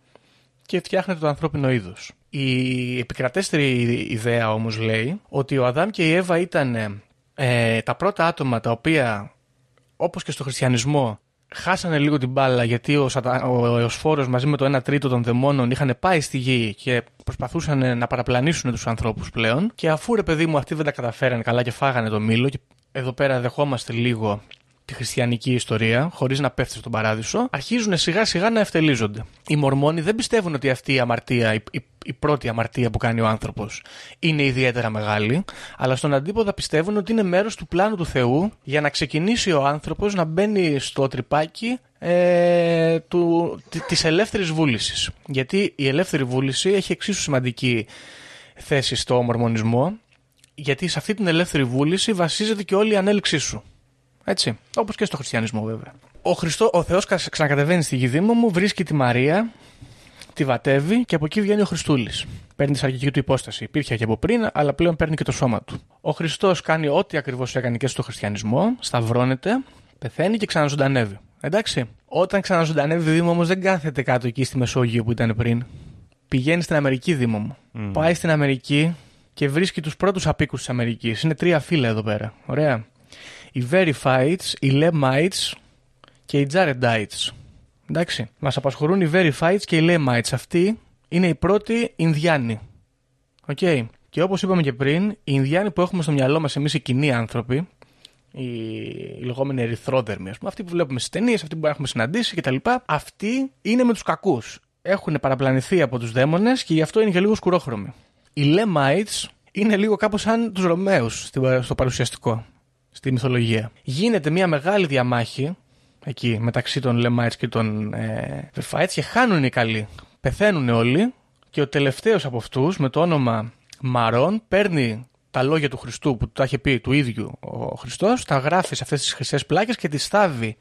και φτιάχνεται το ανθρώπινο είδος. Η επικρατέστερη ιδέα όμως λέει ότι ο Αδάμ και η Εύα ήταν ε, τα πρώτα άτομα τα οποία όπως και στο χριστιανισμό χάσανε λίγο την μπάλα γιατί ο, σατα... ο Εωσφόρος μαζί με το 1 τρίτο των δαιμόνων είχαν πάει στη γη και προσπαθούσαν να παραπλανήσουν τους ανθρώπους πλέον. Και αφού ρε παιδί μου αυτοί δεν τα καταφέρανε καλά και φάγανε το μήλο και εδώ πέρα δεχόμαστε λίγο τη χριστιανική ιστορία, χωρίς να πέφτει στον παράδεισο, αρχίζουν σιγά σιγά να ευτελίζονται. Οι Μορμόνοι δεν πιστεύουν ότι αυτή η αμαρτία, η, η, η πρώτη αμαρτία που κάνει ο άνθρωπος, είναι ιδιαίτερα μεγάλη, αλλά στον αντίποδα πιστεύουν ότι είναι μέρος του πλάνου του Θεού για να ξεκινήσει ο άνθρωπος να μπαίνει στο τρυπάκι ε, του, της ελεύθερης βούλησης. Γιατί η ελεύθερη βούληση έχει εξίσου σημαντική θέση στο μορμονισμό, γιατί σε αυτή την ελεύθερη βούληση βασίζεται και όλη η ανέλυξή σου. Έτσι. Όπως και στο χριστιανισμό, βέβαια. Ο, Χριστό, ο Θεός ξανακατεβαίνει στη γη μου, βρίσκει τη Μαρία, τη βατεύει και από εκεί βγαίνει ο Χριστούλης. Παίρνει τη αρχική του υπόσταση. Υπήρχε και από πριν, αλλά πλέον παίρνει και το σώμα του. Ο Χριστός κάνει ό,τι ακριβώς έκανε και στο χριστιανισμό, σταυρώνεται, πεθαίνει και ξαναζωντανεύει. Εντάξει. Όταν ξαναζωντανεύει Δήμο όμω δεν κάθεται κάτω εκεί στη Μεσόγειο που ήταν πριν. Πηγαίνει στην Αμερική Δήμο μου. Mm. Πάει στην Αμερική και βρίσκει τους πρώτους αποίκους της Αμερικής. Είναι τρία φύλα εδώ πέρα. Ωραία οι Nephites, οι Lamanites και οι Jaredites. Εντάξει. Μας απασχολούν οι Nephites και οι Lamanites. Αυτοί είναι οι πρώτοι Ινδιάνοι. Οκ. Okay. Και όπως είπαμε και πριν, οι Ινδιάνοι που έχουμε στο μυαλό μας εμείς οι κοινοί άνθρωποι, οι, οι λεγόμενοι ερυθρόδερμοι, πούμε, αυτοί που βλέπουμε στις ταινίες, αυτοί που έχουμε συναντήσει κτλ. Αυτοί είναι με τους κακούς. Έχουν παραπλανηθεί από τους δαίμονες και γι' αυτό είναι και λίγο σκουρόχρωμοι. Οι Lemites είναι λίγο κάπως σαν τους Ρωμαίους στο παρουσιαστικό στη μυθολογία. Γίνεται μια μεγάλη διαμάχη εκεί μεταξύ των Λεμάιτς και των ε, και χάνουν οι καλοί. Πεθαίνουν όλοι και ο τελευταίος από αυτούς με το όνομα Μαρών παίρνει τα λόγια του Χριστού που τα είχε πει του ίδιου ο Χριστός, τα γράφει σε αυτές τις χρυσές πλάκες και τις στάβει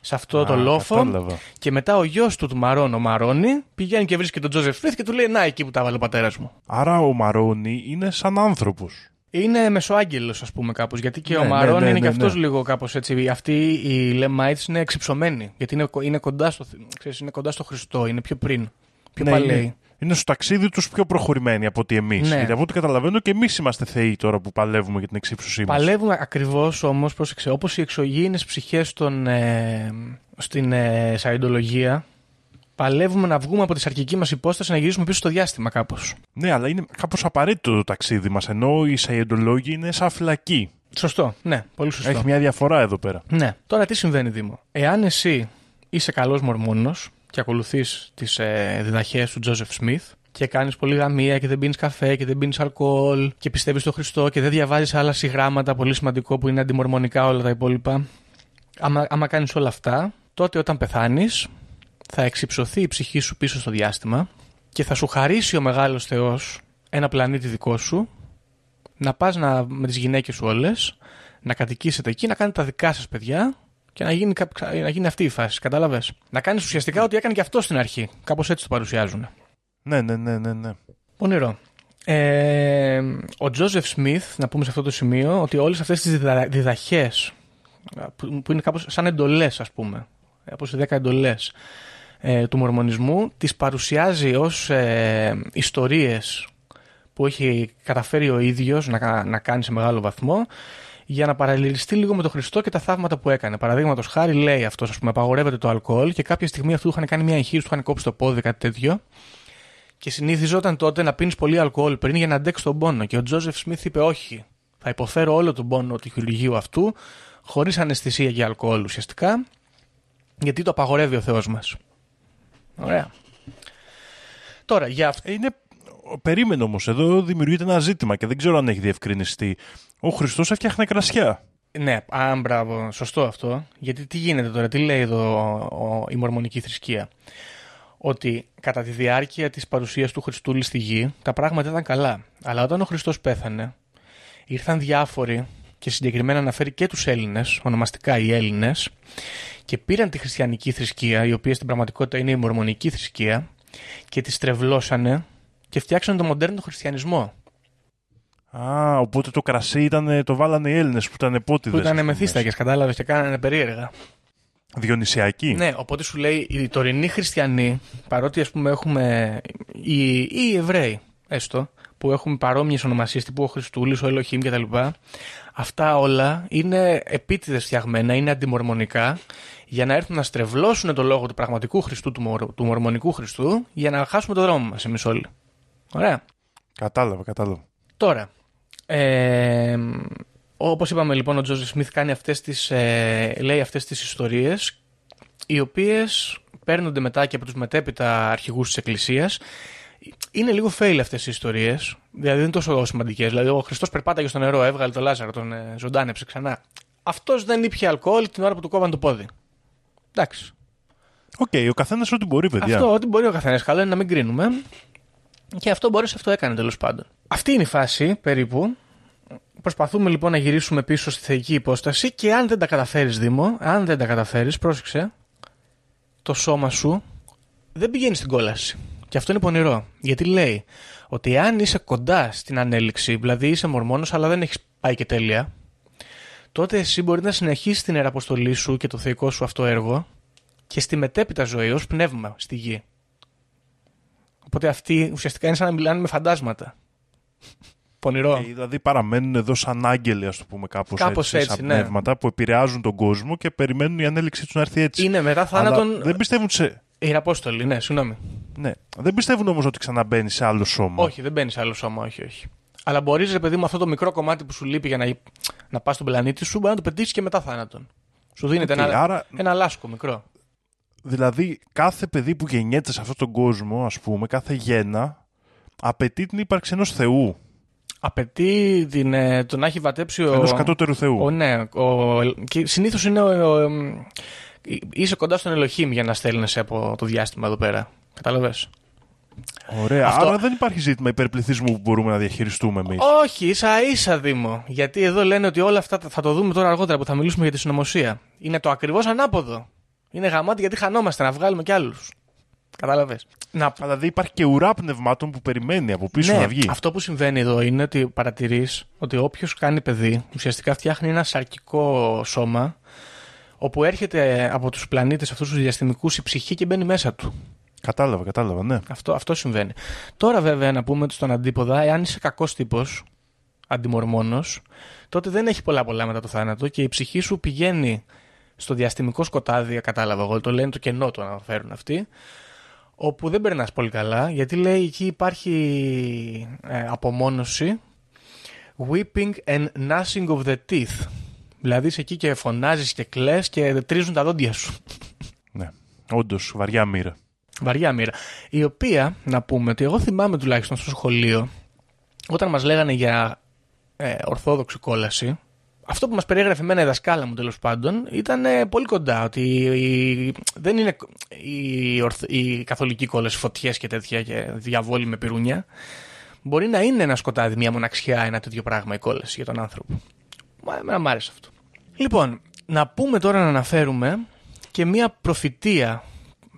σε αυτό το λόφο. Και μετά ο γιος του του Μαρών, ο Μαρόνι, πηγαίνει και βρίσκει τον Τζόζεφ Σμιθ και του λέει: Να, εκεί που τα βάλε ο πατέρας μου. Άρα ο Μαρόνι είναι σαν άνθρωπος. Είναι μεσοάγγελος, ας πούμε, κάπως. Γιατί και Ναι, ο ναι, Μαρόν ναι, είναι ναι, και αυτός ναι. λίγο κάπως έτσι. Αυτοί οι Λεμάιτς είναι εξυψωμένοι. Γιατί είναι, είναι, κοντά στο, ξέρεις, είναι κοντά στο Χριστό, είναι πιο πριν. Πιο Ναι, παλαιοί. είναι, είναι στο ταξίδι τους πιο προχωρημένοι από ότι εμείς. Ναι. Γιατί από ό,τι καταλαβαίνω και εμείς είμαστε θεοί τώρα που παλεύουμε για την εξύψωσή μας. Παλεύουμε ακριβώς όμως, πρόσεξε, όπως οι εξωγήινες ψυχές ε, στην ε, Σαϊντολογία, παλεύουμε να βγούμε από τη σαρκική μας υπόσταση να γυρίσουμε πίσω στο διάστημα κάπως. Ναι, αλλά είναι κάπως απαραίτητο το ταξίδι μας. Ενώ οι Σαϊεντολόγοι είναι σαν φυλακή. Σωστό, ναι, πολύ σωστό. Έχει μια διαφορά εδώ πέρα. Ναι. Τώρα τι συμβαίνει, Δήμο; Εάν εσύ είσαι καλός μορμόνος και ακολουθείς τις ε, διδαχές του Τζόζεφ Σμιθ και κάνεις πολύ γαμία και δεν πίνεις καφέ και δεν πίνεις αλκοόλ και πιστεύεις στο Χριστό και δεν διαβάζεις άλλα συγγράμματα, πολύ σημαντικό που είναι αντιμορμονικά όλα τα υπόλοιπα. Άμα, άμα κάνεις όλα αυτά, τότε όταν πεθάνεις, θα εξυψωθεί η ψυχή σου πίσω στο διάστημα και θα σου χαρίσει ο μεγάλος Θεός ένα πλανήτη δικό σου να πας να, με τις γυναίκες σου όλες, να κατοικήσετε εκεί, να κάνετε τα δικά σας παιδιά και να γίνει, κά- να γίνει αυτή η φάση. Κατάλαβες; Να κάνεις ουσιαστικά ό,τι έκανε και αυτό στην αρχή. Κάπως έτσι το παρουσιάζουν. Ναι, ναι, ναι, ναι. ναι. Πονηρό. Ε, ο Τζόζεφ Σμιθ, να πούμε σε αυτό το σημείο, ότι όλες αυτές τις διδα, διδαχές, που, που είναι κάπως σαν εντολές ας πούμε, όπως οι 10 εντολές ε, του μορμονισμού, τις παρουσιάζει ως ε, ιστορίες που έχει καταφέρει ο ίδιος να, κα- να κάνει σε μεγάλο βαθμό για να παραλληλιστεί λίγο με τον Χριστό και τα θαύματα που έκανε. Παραδείγματος χάρη, λέει αυτός, ας πούμε, απαγορεύεται το αλκοόλ και κάποια στιγμή αυτού του είχαν κάνει μια εγχείρηση, του είχαν κόψει το πόδι, κάτι τέτοιο. Και συνήθιζόταν τότε να πίνεις πολύ αλκοόλ πριν για να αντέξεις τον πόνο. Και ο Τζόζεφ Σμιθ είπε: Όχι, θα υποφέρω όλο τον πόνο του χειρουργείου αυτού, χωρίς αναισθησία και αλκοόλ ουσιαστικά, γιατί το απαγορεύει ο Θεός μας. Ωραία. Τώρα, για αυτό. Ε, Είναι... Περίμενε όμως, εδώ δημιουργείται ένα ζήτημα και δεν ξέρω αν έχει διευκρινιστεί. Ο Χριστός έφτιαχνε κρασιά. Ναι, α, μπράβο, σωστό αυτό. Γιατί τι γίνεται τώρα, τι λέει εδώ ο- η μορμονική θρησκεία; Ότι κατά τη διάρκεια της παρουσίας του Χριστούλη στη γη, τα πράγματα ήταν καλά. Αλλά όταν ο Χριστός πέθανε, ήρθαν διάφοροι και συγκεκριμένα αναφέρει και τους Έλληνες, ονομαστικά οι Έλληνες, και πήραν τη χριστιανική θρησκεία, η οποία στην πραγματικότητα είναι η μορμονική θρησκεία, και τη στρεβλώσανε και φτιάξανε το μοντέρνο χριστιανισμό. Α, οπότε το κρασί ήταν, το βάλανε οι Έλληνες που ήταν επότιδε. Που ήταν μεθύστακες, κατάλαβες, και κάνανε περίεργα. Διονυσιακή. Ναι, οπότε σου λέει οι τωρινοί χριστιανοί, παρότι ας πούμε έχουμε οι, ή οι Εβραίοι, έστω, που έχουν παρόμοιες ονομασίες τύπου ο Χριστούλης, ο Ελοχήμ κτλ. Αυτά όλα είναι επίτηδες φτιαγμένα, είναι αντιμορμονικά για να έρθουν να στρεβλώσουν το λόγο του πραγματικού Χριστού, του, μορ, του μορμονικού Χριστού, για να χάσουμε το δρόμο μας εμείς όλοι. Ωραία. Κατάλαβα, κατάλαβα. Τώρα, ε, όπως είπαμε λοιπόν ο Τζόζεφ Σμιθ κάνει αυτές τις, ε, λέει αυτές τις ιστορίες οι οποίες παίρνονται μετά και από τους μετέπειτα αρχηγούς της Εκκλησίας είναι λίγο fail αυτές οι ιστορίες δηλαδή δεν είναι τόσο σημαντικές δηλαδή ο Χριστός περπάταγε στο νερό, έβγαλε τον Λάζαρο, τον ε, ζωντάνεψε ξανά αυτός δεν ήπιε αλκοόλ την ώρα που του κόβαν το πόδι εντάξει Οκ, ο καθένας ό,τι μπορεί, παιδιά. αυτό ό,τι μπορεί ο καθένας καλό είναι να μην κρίνουμε και αυτό μπορεί, αυτό έκανε τέλος πάντων. Αυτή είναι η φάση περίπου. Προσπαθούμε λοιπόν να γυρίσουμε πίσω στη θεϊκή υπόσταση και αν δεν τα καταφέρεις Δήμο, αν δεν τα καταφέρεις, πρόσεξε, το σώμα σου δεν πηγαίνει στην κόλαση. Και αυτό είναι πονηρό. Γιατί λέει ότι αν είσαι κοντά στην ανέλυξη, δηλαδή είσαι μορμόνος αλλά δεν έχεις πάει και τέλεια, τότε εσύ μπορεί να συνεχίσεις την εραποστολή σου και το θεϊκό σου αυτό έργο και στη μετέπειτα ζωή ως πνεύμα στη γη. Οπότε αυτοί ουσιαστικά είναι σαν να μιλάνε με φαντάσματα. Πονηρό. Ε, δηλαδή παραμένουν εδώ σαν άγγελοι, ας το πούμε, κάπως Κάπως έτσι, έτσι, σαν ναι. πνεύματα που επηρεάζουν τον κόσμο και περιμένουν η ανέλιξή τους να έρθει έτσι. Είναι μετά Αλλά θάνατον. Δεν πιστεύουν σε. Ιεραπόστολοι, ναι, συγγνώμη. Ναι. Δεν πιστεύουν όμως ότι ξαναμπαίνει σε άλλο σώμα. Όχι, δεν μπαίνει σε άλλο σώμα, όχι, όχι. Αλλά μπορείς, ρε παιδί μου, αυτό το μικρό κομμάτι που σου λείπει για να, να πας στον πλανήτη σου, μπορεί να το πετύχεις και μετά θάνατον. Σου δίνεται Οκ, ένα, άρα- ένα λάσκο μικρό. Δηλαδή, κάθε παιδί που γεννιέται σε αυτόν τον κόσμο, ας πούμε, κάθε γέννα, απαιτεί την ύπαρξη ενός Θεού. Απαιτεί την, ε, το να έχει βατέψει ο. Ενός κατώτερου Θεού. Ο, ναι, ο, και συνήθως είναι. Ο, ο, εμ, είσαι κοντά στον Ελοχήμ για να στέλνεσαι από το διάστημα εδώ πέρα. Κατάλαβες; Ωραία. Αυτό- Άρα δεν υπάρχει ζήτημα υπερπληθυσμού που μπορούμε να διαχειριστούμε εμείς. Όχι, ίσα ίσα Δήμο. Γιατί εδώ λένε ότι όλα αυτά θα το δούμε τώρα αργότερα που θα μιλήσουμε για τη συνωμοσία. Είναι το ακριβώς ανάποδο. Είναι γαμάτι γιατί χανόμαστε να βγάλουμε κι άλλους. Κατάλαβες. Να Δηλαδή υπάρχει και ουρά πνευμάτων που περιμένει από πίσω ναι, να βγει. αυτό που συμβαίνει εδώ είναι ότι παρατηρείς ότι όποιος κάνει παιδί ουσιαστικά φτιάχνει ένα σαρκικό σώμα όπου έρχεται από τους πλανήτες αυτούς τους διαστημικούς η ψυχή και μπαίνει μέσα του. Κατάλαβα, κατάλαβα, ναι. Αυτό, αυτό συμβαίνει. Τώρα, βέβαια, να πούμε ότι στον αντίποδα, εάν είσαι κακός τύπος, αντιμορμόνος, τότε δεν έχει πολλά πολλά μετά το θάνατο και η ψυχή σου πηγαίνει στο διαστημικό σκοτάδι, κατάλαβα εγώ, το λένε το κενό το αναφέρουν αυτοί, όπου δεν περνάς πολύ καλά, γιατί λέει εκεί υπάρχει ε, απομόνωση, weeping and gnashing of the teeth. Δηλαδή είσαι εκεί και φωνάζεις και κλαις και τρίζουν τα δόντια σου. ναι. Όντως, βαριά μοίρα. Βαριά μοίρα. Η οποία, να πούμε ότι εγώ θυμάμαι τουλάχιστον στο σχολείο, όταν μας λέγανε για ε, ορθόδοξη κόλαση, αυτό που μας περιέγραφε εμένα η δασκάλα μου τέλος πάντων ήταν ε, πολύ κοντά. Ότι η- δεν είναι η, ορθ- η καθολική κόλαση, φωτιές και τέτοια και διαβόλη με πυρούνια. Μπορεί να είναι ένα σκοτάδι, μια μοναξιά, ένα τέτοιο πράγμα η κόλαση για τον άνθρωπο. Μα εμένα μ' άρεσε αυτό. Λοιπόν, να πούμε τώρα να αναφέρουμε και μια προφητεία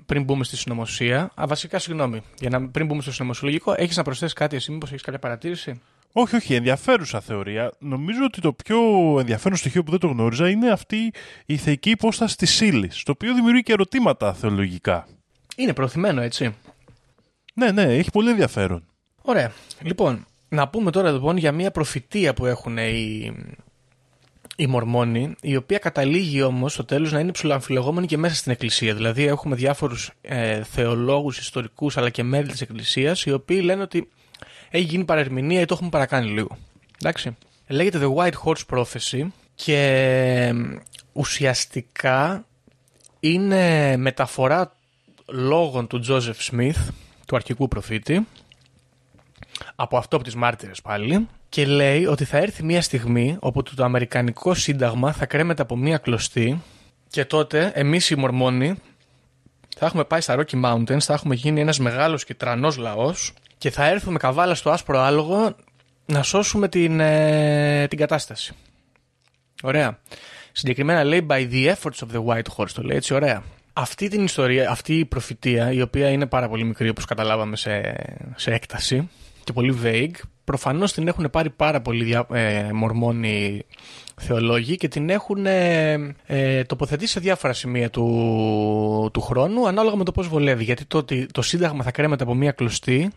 πριν μπούμε στη συνωμοσία. Α, βασικά, συγγνώμη, για να, πριν μπούμε στο συνωμοσιολογικό, έχεις να προσθέσεις κάτι εσύ, μήπως έχεις κάποια παρατήρηση; Όχι, όχι, ενδιαφέρουσα θεωρία. Νομίζω ότι το πιο ενδιαφέρον στοιχείο που δεν το γνώριζα είναι αυτή η θεϊκή υπόσταση της ύλης, το οποίο δημιουργεί και ερωτήματα θεολογικά. Είναι προωθημένο, έτσι. Ναι, ναι, έχει πολύ ενδιαφέρον. Ωραία. Λοιπόν, να πούμε τώρα λοιπόν για μια προφητεία που έχουν οι, οι Μορμόνοι, η οποία καταλήγει όμως στο τέλος να είναι ψηλοαμφιλεγόμενη και μέσα στην Εκκλησία. Δηλαδή, έχουμε διάφορους ε, θεολόγους, ιστορικούς αλλά και μέλη της Εκκλησίας, οι οποίοι λένε ότι έχει γίνει παρερμηνία ή το έχουμε παρακάνει λίγο. Εντάξει. Λέγεται The White Horse Prophecy και ε, ουσιαστικά είναι μεταφορά λόγων του Joseph Smith, του αρχικού προφήτη, από αυτό από τις μάρτυρες πάλι και λέει ότι θα έρθει μια στιγμή όπου το Αμερικανικό Σύνταγμα θα κρέμεται από μια κλωστή και τότε εμείς οι Μορμόνοι θα έχουμε πάει στα Rocky Mountains, θα έχουμε γίνει ένας μεγάλος και τρανός λαός και θα έρθουμε καβάλα στο άσπρο άλογο να σώσουμε την, ε, την κατάσταση. Ωραία. Συγκεκριμένα λέει by the efforts of the white horse, το λέει έτσι ωραία. Αυτή την ιστορία, αυτή η προφητεία, η οποία είναι πάρα πολύ μικρή όπως καταλάβαμε σε, σε έκταση και πολύ vague, προφανώς την έχουν πάρει πάρα πολλοί δια, ε, μορμόνοι θεολόγοι και την έχουν ε, ε, τοποθετήσει σε διάφορα σημεία του, του χρόνου ανάλογα με το πώς βολεύει. Γιατί το ότι το Σύνταγμα θα κρέμεται από μία κλωστή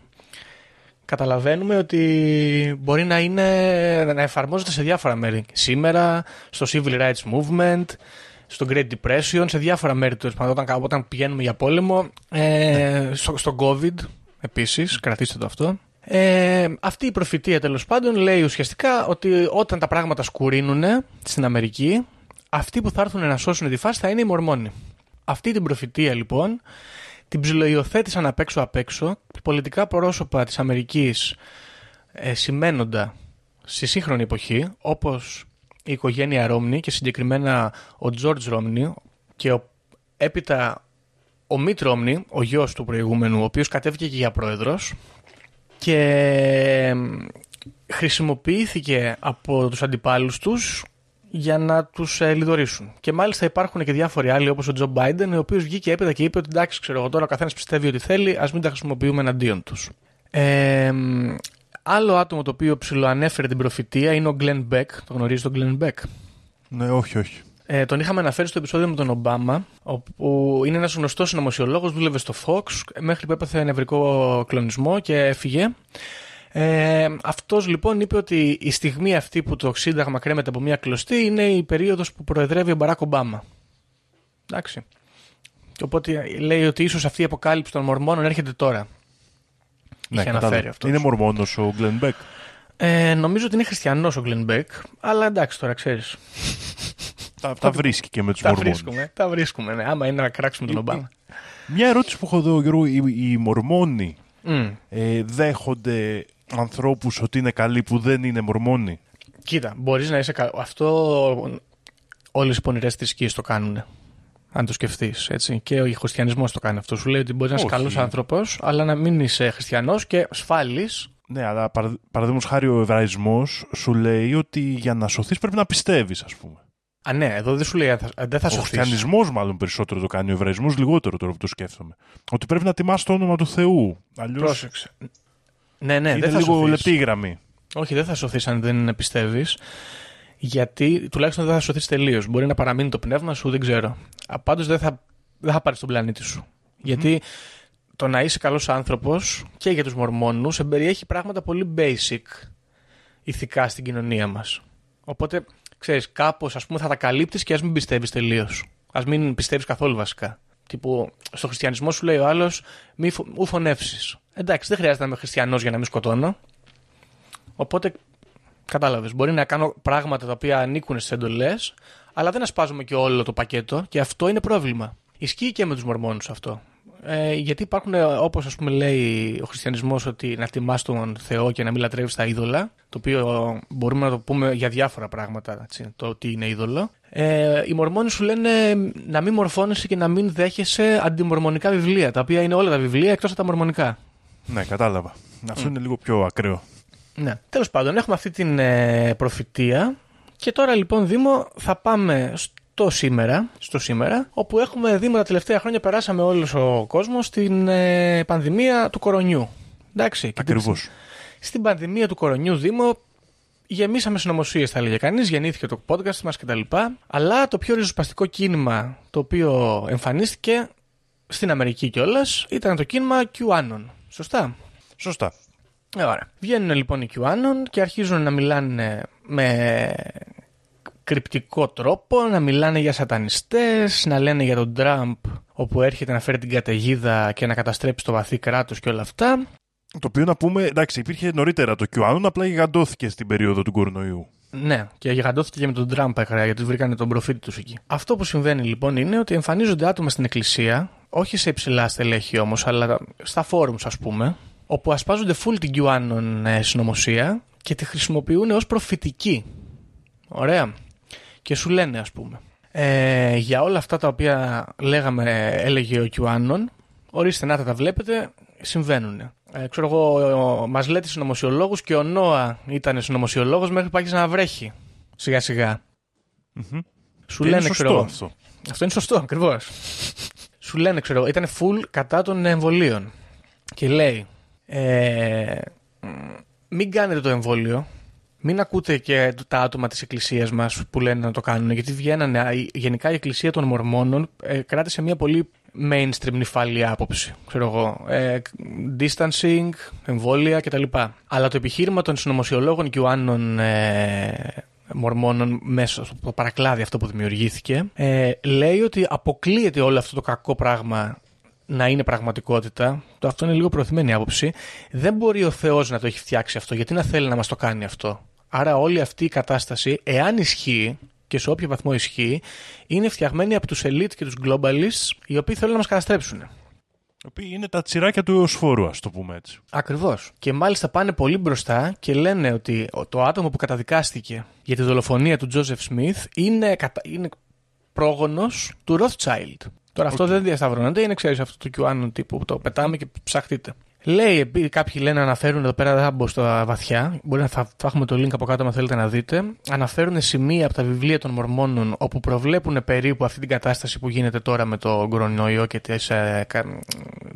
καταλαβαίνουμε ότι μπορεί να, είναι, να εφαρμόζεται σε διάφορα μέρη. Σήμερα, στο Civil Rights Movement, στο Great Depression, σε διάφορα μέρη του όταν, όταν πηγαίνουμε για πόλεμο, ε, στο, στο COVID επίσης, κρατήστε το αυτό. Ε, αυτή η προφητεία τέλος πάντων λέει ουσιαστικά ότι όταν τα πράγματα σκουρίνουν στην Αμερική, αυτοί που θα έρθουν να σώσουν τη φάση θα είναι οι Μορμόνοι. Αυτή την προφητεία λοιπόν την ψιλοϊοθέτησαν απ' έξω απ' έξω πολιτικά πρόσωπα της Αμερικής ε, σημαίνοντα στη σύγχρονη εποχή όπως η οικογένεια Ρόμνη και συγκεκριμένα ο Τζόρτζ Ρόμνη και ο, έπειτα ο Μίτ Ρόμνη, ο γιος του προηγούμενου, ο οποίος κατέβηκε και για πρόεδρος και χρησιμοποιήθηκε από τους αντιπάλους τους για να τους ε, λιδωρήσουν. Και μάλιστα υπάρχουν και διάφοροι άλλοι όπως ο Τζο Μπάιντεν, ο οποίος βγήκε έπειτα και είπε ότι εντάξει, ξέρω εγώ τώρα ο καθένας πιστεύει ότι θέλει, ας μην τα χρησιμοποιούμε εναντίον τους. Ε, άλλο άτομο το οποίο ψιλοανέφερε την προφητεία είναι ο Γκλεν Μπέκ. Το γνωρίζεις τον Γκλεν Μπέκ. Ναι, όχι, όχι. Ε, τον είχαμε αναφέρει στο επεισόδιο με τον Ομπάμα, όπου είναι ένας γνωστός συνωμοσιολόγος, δούλευε στο Fox μέχρι που έπαθε νευρικό κλονισμό και έφυγε. Ε, αυτός λοιπόν είπε ότι η στιγμή αυτή που το Σύνταγμα κρέμεται από μια κλωστή είναι η περίοδος που προεδρεύει ο Μπαράκ Ομπάμα. Εντάξει. Και οπότε λέει ότι ίσως αυτή η αποκάλυψη των μορμόνων έρχεται τώρα. Ναι, Είχε αναφέρει αυτός. Είναι μορμόνος ο Γκλεν Μπέκ. Ε, νομίζω ότι είναι χριστιανός ο Γκλεν Μπέκ, αλλά εντάξει τώρα ξέρεις. Τα, τα βρίσκει και με τους τα μορμόνους. βρίσκουμε, τα βρίσκουμε, ναι. Άμα είναι να κράξουμε τον Ομπάμα. Μια ερώτηση που έχω εδώ, Γιώργο, οι, οι μορμόνοι Μμ. ε, δέχονται ανθρώπους ότι είναι καλοί που δεν είναι μορμόνοι. Κοίτα, μπορείς να είσαι καλό. Αυτό όλες οι πονηρές θρησκείες το κάνουν. Αν το σκεφτείς. Και ο χριστιανισμός το κάνει αυτό. Σου λέει ότι μπορείς να είσαι Όχι. καλός άνθρωπος, αλλά να μην είσαι χριστιανός και σφάλει. Ναι, αλλά παραδείγματος χάρη ο Εβραϊσμός σου λέει ότι για να σωθείς πρέπει να πιστεύεις, ας πούμε. Α, ναι, εδώ δεν σου λέει αν θα- δεν θα Ο σωθείς. χριστιανισμός μάλλον περισσότερο το κάνει, ο Εβραϊσμός λιγότερο τώρα που το σκέφτομαι. Ότι πρέπει να τιμάς το όνομα του Θεού. Αλλιώ Πρόσεξε. Ναι, ναι, είναι δεν θα λίγο σωθείς. λεπτή η γραμμή. Όχι, δεν θα σωθείς αν δεν πιστεύει. Γιατί τουλάχιστον δεν θα σωθείς τελείως. Μπορεί να παραμείνει το πνεύμα σου, δεν ξέρω. Πάντως δεν θα, δεν θα πάρεις τον πλανήτη σου. Γιατί το να είσαι καλός άνθρωπος και για τους Μορμόνους εμπεριέχει πράγματα πολύ basic ηθικά στην κοινωνία μας. Οπότε, ξέρεις, κάπως ας πούμε θα τα καλύπτεις και ας μην πιστεύεις τελείως. Α μην πιστεύεις καθόλου βασικά. Τύπου, στο χριστιανισμό σου λέει ο άλλος, μη φο- ου φωνεύσεις. Εντάξει, δεν χρειάζεται να είμαι χριστιανός για να μην σκοτώνω. Οπότε, κατάλαβες. Μπορεί να κάνω πράγματα τα οποία ανήκουν στις εντολές, αλλά δεν ασπάζουμε και όλο το πακέτο και αυτό είναι πρόβλημα. Ισχύει και με τους Μορμόνους αυτό. Ε, γιατί υπάρχουν, όπως ας πούμε λέει ο χριστιανισμός, ότι να τιμάς τον Θεό και να μην λατρεύεις τα είδωλα, το οποίο μπορούμε να το πούμε για διάφορα πράγματα, έτσι, το τι είναι είδωλο. Ε, οι Μορμόνοι σου λένε να μην μορφώνεσαι και να μην δέχεσαι αντιμορμονικά βιβλία, τα οποία είναι όλα τα βιβλία εκτός από τα μορμονικά. Ναι, κατάλαβα. Αυτό είναι λίγο πιο ακραίο. Ναι. Τέλος πάντων, έχουμε αυτή την ε, προφητεία. Και τώρα λοιπόν, Δήμο, θα πάμε στο σήμερα, στο σήμερα, όπου έχουμε Δήμο τα τελευταία χρόνια περάσαμε όλος ο κόσμος στην ε, πανδημία του κορονιού. Εντάξει. και Ακριβώς. Στην πανδημία του κορονιού, Δήμο, γεμίσαμε συνωμοσίες, θα έλεγε κανείς. Γεννήθηκε το podcast μας κτλ. Αλλά το πιο ριζοσπαστικό κίνημα το οποίο εμφανίστηκε στην Αμερική κιόλας ήταν το κίνημα QAnon. Σωστά. Σωστά. Ε, ωραία. Βγαίνουν λοιπόν οι QAnon και αρχίζουν να μιλάνε με κρυπτικό τρόπο, να μιλάνε για σατανιστές, να λένε για τον Τραμπ όπου έρχεται να φέρει την καταιγίδα και να καταστρέψει το βαθύ κράτος και όλα αυτά. Το οποίο να πούμε, εντάξει, υπήρχε νωρίτερα το QAnon, απλά γιγαντώθηκε στην περίοδο του κορονοϊού. Ναι, και γιγαντώθηκε και με τον Τραμπ έκρα, γιατί βρήκανε τον προφήτη τους εκεί. Αυτό που συμβαίνει λοιπόν είναι ότι εμφανίζονται άτομα στην εκκλησία, όχι σε υψηλά στελέχη όμως, αλλά στα forums ας πούμε, όπου ασπάζονται full την QAnon ε, συνωμοσία και τη χρησιμοποιούν ως προφητική. Ωραία. Και σου λένε, ας πούμε, ε, για όλα αυτά τα οποία λέγαμε, έλεγε ο QAnon, ορίστε να τα, τα βλέπετε, συμβαίνουν. Ε, ξέρω εγώ, μας λέτε συνωμοσιολόγους και ο Νόα ήταν συνωμοσιολόγος μέχρι που άρχισε να βρέχει. Σιγά σιγά. Μμμ. Σου Και λένε, είναι ξέρω σωστό εγώ. αυτό. Αυτό είναι σωστό, ακριβώς. Σου λένε, ξέρω εγώ, ήταν full κατά των εμβολίων. Και λέει, ε, μ, μην κάνετε το εμβόλιο. Μην ακούτε και τα άτομα της εκκλησίας μας που λένε να το κάνουν, γιατί βγαίνανε, α, η- γενικά η εκκλησία των Μορμόνων ε, κράτησε μια πολύ mainstream νυφάλια άποψη, ξέρω εγώ, ε, distancing, εμβόλια κτλ. Αλλά το επιχείρημα των συνωμοσιολόγων και ουάνων ε, Μορμόνων μέσα στο παρακλάδι αυτό που δημιουργήθηκε, ε, λέει ότι αποκλείεται όλο αυτό το κακό πράγμα να είναι πραγματικότητα. Το αυτό είναι λίγο προωθημένη άποψη. Δεν μπορεί ο Θεός να το έχει φτιάξει αυτό. Γιατί να θέλει να μας το κάνει αυτό; Άρα όλη αυτή η κατάσταση, εάν ισχύει και σε όποιο βαθμό ισχύει, είναι φτιαγμένη από τους elite και τους globalists, οι οποίοι θέλουν να μας καταστρέψουν. Οι οποίοι είναι τα τσιράκια του Εωσφόρου, ας το πούμε έτσι. Ακριβώς. Και μάλιστα πάνε πολύ μπροστά και λένε ότι το άτομο που καταδικάστηκε για τη δολοφονία του Τζόζεφ Σμιθ είναι, κατα... είναι πρόγονος του Rothschild. Τώρα αυτό δεν διασταυρώνεται, είναι ξέρεις αυτό το QAnon τύπου που το πετάμε και ψαχτείτε. Λέει, επί- κάποιοι λένε αναφέρουν εδώ πέρα, δεν θα μπω στα βαθιά. Μπορεί να θα, θα έχουμε το link από κάτω, αν θέλετε να δείτε. Αναφέρουν σημεία από τα βιβλία των Μορμόνων όπου προβλέπουν περίπου αυτή την κατάσταση που γίνεται τώρα με το κορονοϊό και τις ε, κα-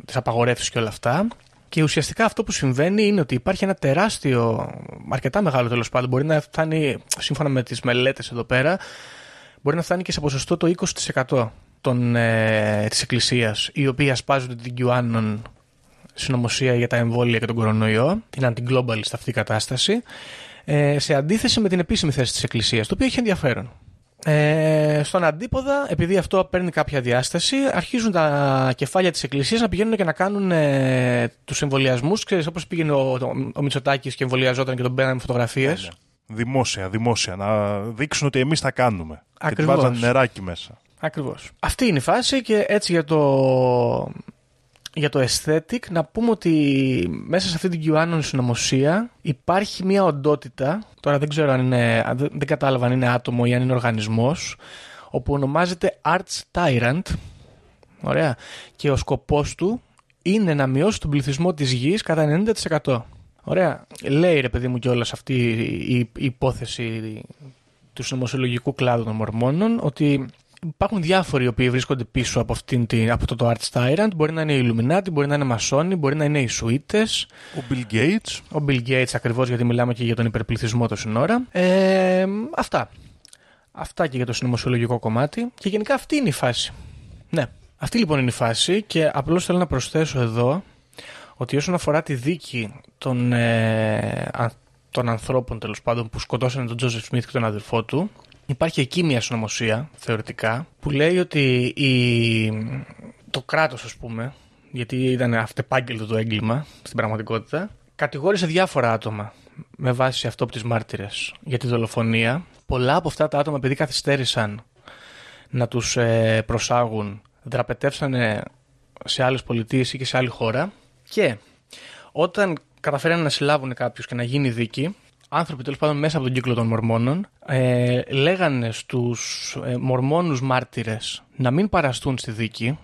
τις απαγορεύσεις και όλα αυτά. Και ουσιαστικά αυτό που συμβαίνει είναι ότι υπάρχει ένα τεράστιο, αρκετά μεγάλο τέλος πάντων, μπορεί να φτάνει, σύμφωνα με τις μελέτες εδώ πέρα, μπορεί να φτάνει και σε ποσοστό το 20% των, ε, της Εκκλησίας, οι οποίοι ασπάζονται την QAnon συνωμοσία για τα εμβόλια και τον κορονοϊό, την anti-globalist αυτή η κατάσταση, ε, σε αντίθεση με την επίσημη θέση της Εκκλησίας, το οποίο έχει ενδιαφέρον. Ε, στον αντίποδα, επειδή αυτό παίρνει κάποια διάσταση, αρχίζουν τα κεφάλια της Εκκλησίας να πηγαίνουν και να κάνουν ε, τους εμβολιασμούς. Ξέρεις, όπως πήγαινε ο, ο, ο Μητσοτάκης και εμβολιαζόταν και τον παίρναμε φωτογραφίες. Δημόσια, δημόσια. Να δείξουν ότι εμείς τα κάνουμε. Ακριβώς. Και τη βάζανε νεράκι μέσα. Ακριβώς. Αυτή είναι η φάση και έτσι για το, για το aesthetic να πούμε ότι μέσα σε αυτή την QAnon συνωμοσία υπάρχει μια οντότητα, τώρα δεν ξέρω αν είναι, αν δεν δεν κατάλαβα αν είναι άτομο ή αν είναι οργανισμός, όπου ονομάζεται Arts Tyrant, ωραία, και ο σκοπός του είναι να μειώσει τον πληθυσμό της γης κατά 90%. Ωραία. Λέει ρε παιδί μου κιόλας αυτή η, η υπόθεση του συνωμοσιολογικού κλάδου των Μορμόνων ότι υπάρχουν διάφοροι οι οποίοι βρίσκονται πίσω από, αυτήν την, από το, το Arts Tyrant. Μπορεί να είναι οι Illuminati, μπορεί να είναι Μασόνοι, μπορεί να είναι οι Σουίτες, Ο Bill Gates. ο Bill Gates ακριβώς γιατί μιλάμε και για τον υπερπληθυσμό τόση ώρα. Ε, αυτά. Αυτά και για το συνωμοσιολογικό κομμάτι. Και γενικά αυτή είναι η φάση. Ναι. Αυτή λοιπόν είναι η φάση και απλώς θέλω να προσθέσω εδώ ότι όσον αφορά τη δίκη των, ε, α- των ανθρώπων τέλος πάντων που σκοτώσανε τον Τζόζεφ Σμιθ και τον αδερφό του, υπάρχει εκεί μια συνωμοσία θεωρητικά που λέει ότι η, το κράτος ας πούμε, γιατί ήταν αυτεπάγγελτο το έγκλημα στην πραγματικότητα, κατηγόρησε διάφορα άτομα με βάση αυτό από τις μάρτυρες για τη δολοφονία. Πολλά από αυτά τα άτομα επειδή καθυστέρησαν να τους ε, προσάγουν, δραπετεύσανε σε άλλες πολιτείες ή και σε άλλη χώρα και όταν καταφέρανε να συλλάβουν κάποιους και να γίνει δίκη, άνθρωποι τέλος πάντων μέσα από τον κύκλο των Μορμόνων ε, λέγανε στους ε, Μορμόνους μάρτυρες να μην παραστούν στη δίκη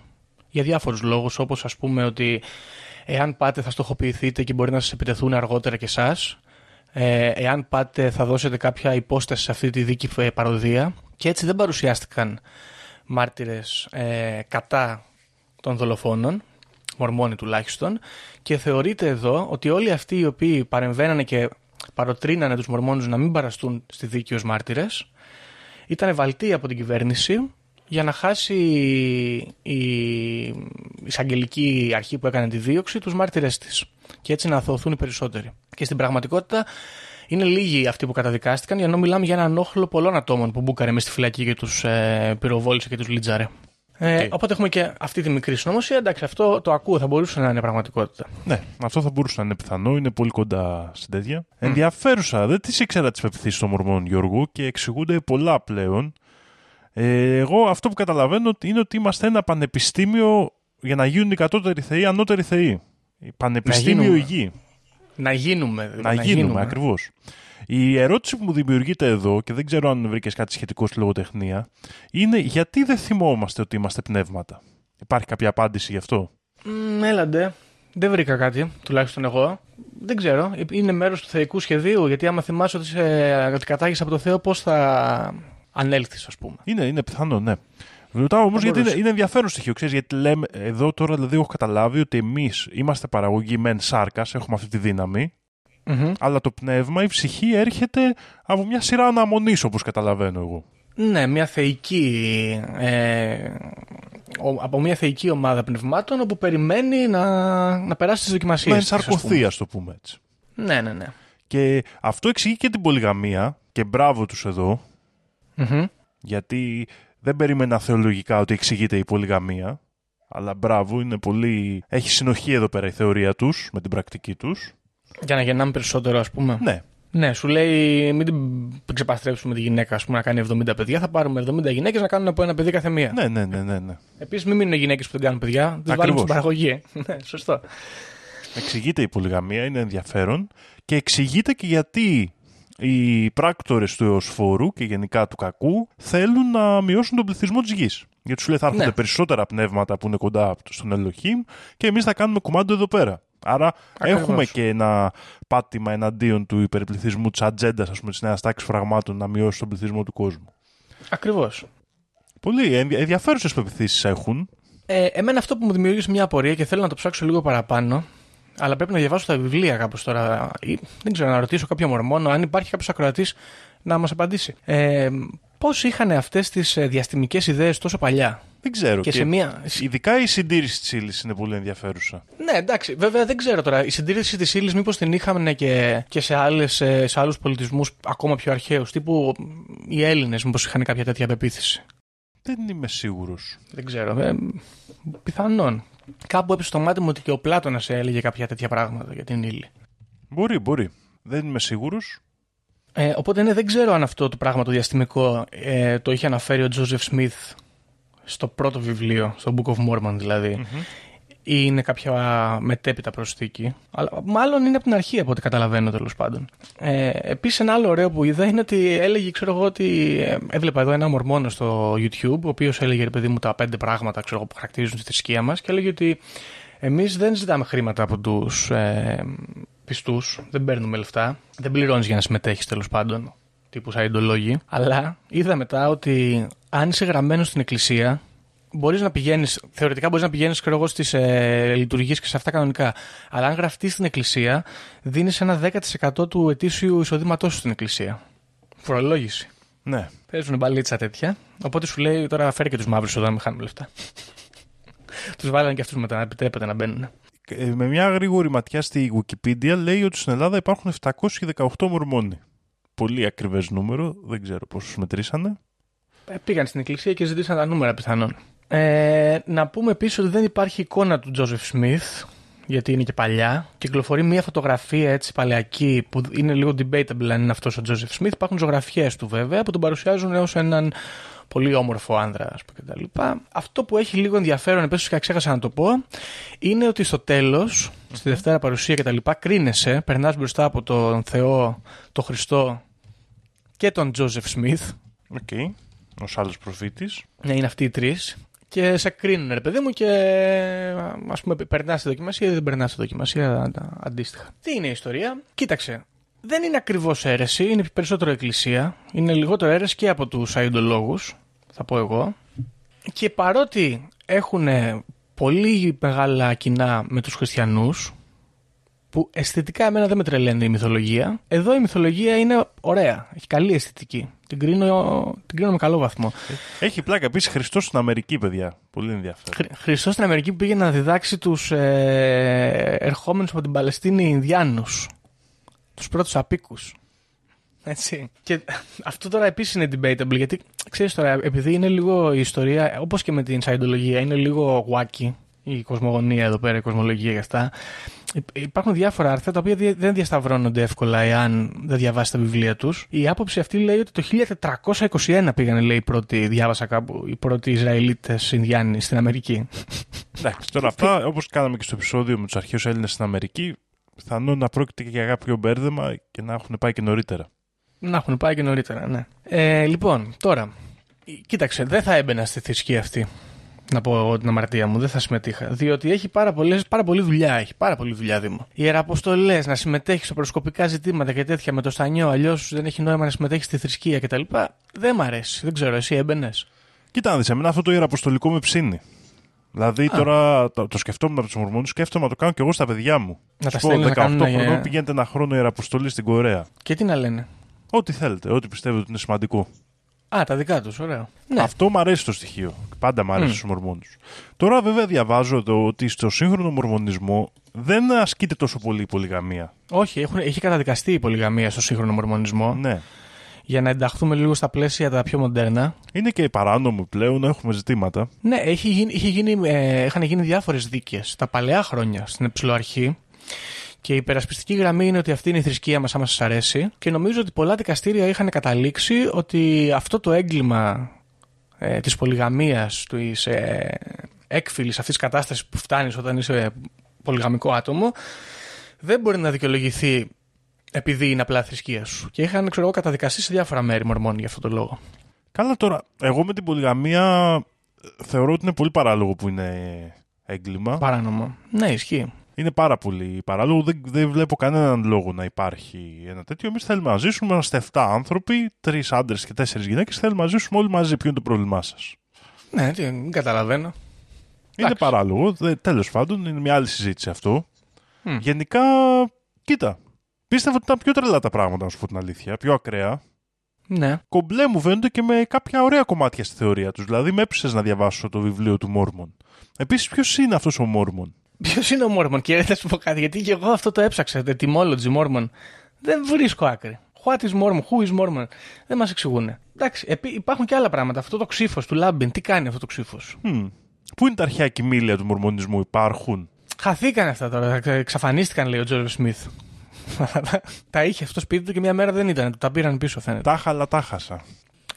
για διάφορους λόγους όπως ας πούμε ότι εάν πάτε θα στοχοποιηθείτε και μπορεί να σας επιτεθούν αργότερα και εσάς ε, εάν πάτε θα δώσετε κάποια υπόσταση σε αυτή τη δίκη ε, παροδία. Και έτσι δεν παρουσιάστηκαν μάρτυρες ε, κατά των δολοφόνων, μορμόνοι τουλάχιστον, και θεωρείται εδώ ότι όλοι αυτοί οι οποίοι παρεμβαίνανε και παροτρύνανε τους μορμόνους να μην παραστούν στη δίκη ως μάρτυρες, ήταν βαλτοί από την κυβέρνηση για να χάσει η εισαγγελική αρχή που έκανε τη δίωξη τους μάρτυρες της και έτσι να αθωωθούν οι περισσότεροι. Και στην πραγματικότητα είναι λίγοι αυτοί που καταδικάστηκαν, ενώ μιλάμε για έναν όχλο πολλών ατόμων που μπούκαρε μες στη φυλακή και τους ε, πυροβόλησε και τους λιτζάρε. Ε, Τι. Οπότε έχουμε και αυτή τη μικρή συνωμοσία. Εντάξει, αυτό το ακούω, θα μπορούσε να είναι πραγματικότητα. Ναι, αυτό θα μπορούσε να είναι πιθανό. Είναι πολύ κοντά στην τέτοια. Ενδιαφέρουσα. Δεν τις ήξερα τις πεπιθήσεις των Μορμών Γιώργου και εξηγούνται πολλά πλέον. Ε, εγώ αυτό που καταλαβαίνω είναι ότι είμαστε ένα πανεπιστήμιο για να γίνουν οι κατώτεροι θεοί, ανώτεροι θεοί. Πανεπιστήμιο γίνουμε. υγιή. Να γίνουμε. Να, γίνουμε, ακριβώς. Η ερώτηση που μου δημιουργείται εδώ, και δεν ξέρω αν βρήκες κάτι σχετικό στη λογοτεχνία, είναι γιατί δεν θυμόμαστε ότι είμαστε πνεύματα. Υπάρχει κάποια απάντηση γι' αυτό; Μ, έλαντε. Δεν βρήκα κάτι, τουλάχιστον εγώ. Δεν ξέρω. Είναι μέρος του θεϊκού σχεδίου, γιατί άμα θυμάσαι ότι, σε, ότι κατάγει από το Θεό, πώς θα ανέλθεις, ας πούμε. Είναι, είναι πιθανό, ναι. Ρωτάω όμως Θα γιατί είναι, μπορούσε. είναι ενδιαφέρον στοιχείο. Ξέρεις, γιατί λέμε, εδώ τώρα δηλαδή έχω καταλάβει ότι εμείς είμαστε παραγωγή μεν σάρκας, έχουμε αυτή τη δύναμη. Αλλά το πνεύμα, η ψυχή έρχεται από μια σειρά αναμονής, όπως καταλαβαίνω εγώ. Ναι, μια θεϊκή. Ε, ο- από μια θεϊκή ομάδα πνευμάτων όπου περιμένει να, να περάσει τις δοκιμασίες. Να ενσαρκωθεί, ας το πούμε έτσι. Ναι, ναι, ναι. Και αυτό εξηγεί και την πολυγαμία και μπράβο τους εδώ, Μμμ. γιατί δεν περίμενα θεολογικά ότι εξηγείται η πολυγαμία, αλλά μπράβο, είναι πολύ... έχει συνοχή εδώ πέρα η θεωρία τους με την πρακτική τους. Για να γεννάμε περισσότερο, ας πούμε. Ναι, Ναι, σου λέει μην την ξεπαστρέψουμε τη γυναίκα ας πούμε, να κάνει 70 παιδιά. Θα πάρουμε 70 γυναίκες να κάνουν από ένα παιδί κάθε μία. ναι, ναι, ναι, ναι. ναι. Επίσης, μην μείνουν γυναίκες που δεν κάνουν παιδιά. Δεν βάλουμε Ακριβώς. στην παραγωγή. ναι, σωστό. Εξηγείται η πολυγαμία, είναι ενδιαφέρον και εξηγείται και γιατί οι πράκτορες του εωσφόρου και γενικά του κακού θέλουν να μειώσουν τον πληθυσμό της γης. Γιατί σου λέει θα έρχονται Ναι. περισσότερα πνεύματα που είναι κοντά στον Ελοχήμ και εμείς θα κάνουμε κουμάντο εδώ πέρα. Άρα Ακριβώς. έχουμε και ένα πάτημα εναντίον του υπερπληθυσμού της ατζέντα, ας πούμε, της νέας τάξης φραγμάτων να μειώσει τον πληθυσμό του κόσμου. Ακριβώς. Πολύ ενδια- ενδιαφέρουσες πεπιθήσεις έχουν. Ε, εμένα αυτό που μου δημιούργησε μια απορία και θέλω να το ψάξω λίγο παραπάνω, αλλά πρέπει να διαβάσω τα βιβλία κάπως τώρα. Ή, δεν ξέρω, να ρωτήσω κάποιο μορμόνο, αν υπάρχει κάποιος ακροατής να μας απαντήσει. Ε, Πώς είχαν αυτές τις διαστημικές ιδέες τόσο παλιά; Δεν ξέρω. Και σε μία- Ειδικά η συντήρηση της ύλης είναι πολύ ενδιαφέρουσα. Ναι, εντάξει. Βέβαια δεν ξέρω τώρα. Η συντήρηση της ύλης μήπως την είχαμε και, και σε, άλλες, ε, σε άλλους πολιτισμούς ακόμα πιο αρχαίους. Τύπου οι Έλληνες, μήπως είχαν κάποια τέτοια πεποίθηση. Δεν είμαι σίγουρος. Δεν ξέρω. Ε, πιθανόν. Κάπου έπεσε στο μάτι μου ότι και ο Πλάτωνας έλεγε κάποια τέτοια πράγματα για την ύλη. Μπορεί, μπορεί. Δεν είμαι σίγουρος. Ε, οπότε ναι, δεν ξέρω αν αυτό το πράγμα το διαστημικό ε, το είχε αναφέρει ο Τζόζεφ Σμιθ στο πρώτο βιβλίο, στο Book of Mormon δηλαδή, ή είναι κάποια μετέπειτα προσθήκη. Αλλά μάλλον είναι από την αρχή από ό,τι καταλαβαίνω τέλος πάντων. Ε, Επίσης, ένα άλλο ωραίο που είδα είναι ότι έλεγε, ξέρω εγώ, ότι ε, έβλεπα εδώ ένα μορμόνο στο YouTube, ο οποίος έλεγε, ρε παιδί μου, τα πέντε πράγματα ξέρω, εγώ, που χαρακτηρίζουν τη θρησκεία μας και έλεγε ότι εμείς δεν ζητάμε χρήματα από τους ε, πιστούς, δεν παίρνουμε λεφτά, δεν πληρώνεις για να συμμετέχεις τέλος πάντων, τύπου σαϊντολόγοι. Αλλά είδα μετά ότι αν είσαι γραμμένος στην εκκλησία, μπορείς να πηγαίνεις, θεωρητικά μπορείς να πηγαίνεις στις ε, λειτουργίες και σε αυτά κανονικά. Αλλά αν γραφτείς στην εκκλησία, δίνεις ένα 10% του ετήσιου εισοδήματός σου στην εκκλησία. Φορολόγηση. Ναι. Παίζουν μπαλίτσα τέτοια. Οπότε σου λέει τώρα φέρει και τους μαύρους εδώ να μην χάνουμε λεφτά. τους βάλανε και αυτούς μετά να επιτρέπεται να μπαίνουν. Ε, Με μια γρήγορη ματιά στη Wikipedia λέει ότι στην Ελλάδα υπάρχουν 718 μορμόνοι. Πολύ ακριβές νούμερο, δεν ξέρω πόσους μετρήσανε. Ε, Πήγαν στην εκκλησία και ζητήσαν τα νούμερα πιθανόν. Ε, να πούμε επίσης ότι δεν υπάρχει εικόνα του Τζόζεφ Σμιθ, γιατί είναι και παλιά. Κυκλοφορεί μια φωτογραφία έτσι παλαιακή που είναι λίγο debatable αν είναι αυτός ο Τζόζεφ Σμιθ. Υπάρχουν ζωγραφιές του βέβαια που τον παρουσιάζουν ω έναν πολύ όμορφο άνδρα ας πούμε, κτλ. Αυτό που έχει λίγο ενδιαφέρον, επίσης και ξέχασα να το πω, είναι ότι στο τέλος, στη Δευτέρα Παρουσία κτλ., κρίνεσαι, περνάς μπροστά από τον Θεό, τον Χριστό και τον Τζόζεφ Σμιθ, Οκ. Ως άλλος προφήτης. ναι, είναι αυτοί οι τρεις. Και σε κρίνουν, ρε παιδί μου, και ας πούμε, περνάς τη δοκιμασία ή δεν περνάς τη δοκιμασία αντα- αντίστοιχα. Τι είναι η ιστορία, κοίταξε. Δεν είναι ακριβώς αίρεση, είναι περισσότερο εκκλησία. Είναι λιγότερο αίρεση και από τους Σαϊεντολόγους, θα πω εγώ. Και παρότι έχουν πολύ μεγάλα κοινά με τους χριστιανούς, που αισθητικά εμένα δεν με τρελαίνει η μυθολογία, εδώ η μυθολογία είναι ωραία, έχει καλή αισθητική. Την κρίνω, την κρίνω με καλό βαθμό. Έχει πλάκα επίσης Χριστός στην Αμερική, παιδιά. Πολύ ενδιαφέρον. Χρ- Χριστός στην Αμερική που πήγε να διδάξει τους ε, ερχόμενους από την Παλαιστίνη Ινδιάνους. Τους πρώτους απίκους. Έτσι. Και αυτό τώρα επίσης είναι debatable γιατί ξέρεις τώρα επειδή είναι λίγο η ιστορία όπως και με την σαϊντολογία είναι λίγο wacky η κοσμογονία εδώ πέρα, η κοσμολογία και αυτά. Υ- Υπάρχουν διάφορα άρθρα τα οποία δι- δεν διασταυρώνονται εύκολα εάν δεν διαβάσει τα βιβλία τους. Η άποψη αυτή λέει ότι το 1421 πήγανε, λέει, οι πρώτοι, διάβασα κάπου, οι πρώτοι Ισραηλίτες Ινδιάνοι στην Αμερική. Εντάξει, τώρα αυτά, όπως κάναμε και στο επεισόδιο με τους αρχαίους Έλληνες στην Αμερική, πιθανόν να πρόκειται και για κάποιο μπέρδεμα και να έχουν πάει και νωρίτερα. Να έχουν πάει και νωρίτερα, ναι. Ε, λοιπόν, τώρα, κοίταξε, δεν θα έμπαινα στη θρησκεία αυτή. Να πω εγώ την αμαρτία μου, δεν θα συμμετείχα. Διότι έχει πάρα, πολλές, πάρα πολλή δουλειά. Έχει πάρα πολλή δουλειά Δήμο. Ιεραποστολέ, να συμμετέχεις σε προσκοπικά ζητήματα και τέτοια με το στανιό, αλλιώς δεν έχει νόημα να συμμετέχεις στη θρησκεία κτλ. Δεν μ' αρέσει. Δεν ξέρω, εσύ έμπαινες. Κοίτα να δεις, εμένα αυτό το ιεραποστολικό με ψήνει. Δηλαδή τώρα το, το σκεφτόμουν από τους Μορμόνους, σκέφτομαι να το κάνω και εγώ στα παιδιά μου. Να τα Σου πω, στέλνεις να 18 κάνουν, ε, χρονών πηγαίνετε ένα χρόνο ιεραποστολή στην Κορέα. Και τι να λένε; Ό,τι θέλετε, ό,τι πιστεύετε ότι είναι σημαντικό. Α, τα δικά τους, ωραίο. Ναι. Αυτό μου αρέσει το στοιχείο. Πάντα μου αρέσει Μμ. στους Μορμόνους. Τώρα, βέβαια, διαβάζω εδώ ότι στο σύγχρονο Μορμονισμό δεν ασκείται τόσο πολύ η πολυγαμία. Όχι, έχουν, έχει καταδικαστεί η πολυγαμία στο σύγχρονο μορμονισμό. Ναι. Για να ενταχθούμε λίγο στα πλαίσια τα πιο μοντέρνα. Είναι και παράνομο πλέον, έχουμε ζητήματα. Ναι, έχει γίνει, είχε γίνει, ε, είχαν γίνει διάφορες δίκες τα παλαιά χρόνια στην εψιλοαρχή και η υπερασπιστική γραμμή είναι ότι αυτή είναι η θρησκεία μας άμα σας αρέσει και νομίζω ότι πολλά δικαστήρια είχαν καταλήξει ότι αυτό το έγκλημα ε, της πολυγαμίας, της ε, έκφυλης αυτής της κατάστασης που φτάνεις όταν είσαι πολυγαμικό άτομο δεν μπορεί να δικαιολογηθεί επειδή είναι απλά θρησκεία σου. Και είχαν, ξέρω εγώ, καταδικαστεί σε διάφορα μέρη μορμόνοι για αυτόν τον λόγο. Καλά τώρα, εγώ με την πολυγαμία ε, θεωρώ ότι είναι πολύ παράλογο που είναι έγκλημα. Παράνομο. Ναι, ισχύει. Είναι πάρα πολύ παράλογο. Δεν, δεν βλέπω κανέναν λόγο να υπάρχει ένα τέτοιο. Εμείς θέλουμε να ζήσουμε. Είμαστε 7 άνθρωποι, 3 άντρες και 4 γυναίκες. Θέλουμε να ζήσουμε όλοι μαζί. Ποιο είναι το πρόβλημά σας; Ναι, τι, δεν καταλαβαίνω. Είναι Εντάξει. παράλογο. Τέλος πάντων, είναι μια άλλη συζήτηση αυτό. Μμ. Γενικά, κοίτα. Πίστευα ότι ήταν πιο τρελά τα πράγματα, να σου πω την αλήθεια. Πιο ακραία. Ναι. Κομπλέ μου φαίνονται και με κάποια ωραία κομμάτια στη θεωρία τους. Δηλαδή, με έπεισε να διαβάσω το βιβλίο του Μόρμον. Επίσης, ποιος είναι αυτός ο Μόρμον; Ποιος είναι ο Μόρμον, κύριε, θα σου πω κάτι. Γιατί και εγώ αυτό το έψαξα. Το etymology Μόρμον. Δεν βρίσκω άκρη. What is Mormon, who is Mormon; Δεν μας εξηγούν. Εντάξει, επί- υπάρχουν και άλλα πράγματα. Αυτό το ξύφος του Λάμπιν, τι κάνει αυτό το ξύφος; Hm. Πού είναι τα αρχαία κοιμήλια του Μορμονισμού, υπάρχουν; Χαθήκαν αυτά τώρα. Εξαφανίστηκαν, λέει ο Τζόρβι Σμιθ. τα είχε αυτό σπίτι του και μια μέρα δεν ήταν. Τα πήραν πίσω, φαίνεται. Τάχα, αλλά τα χάσα.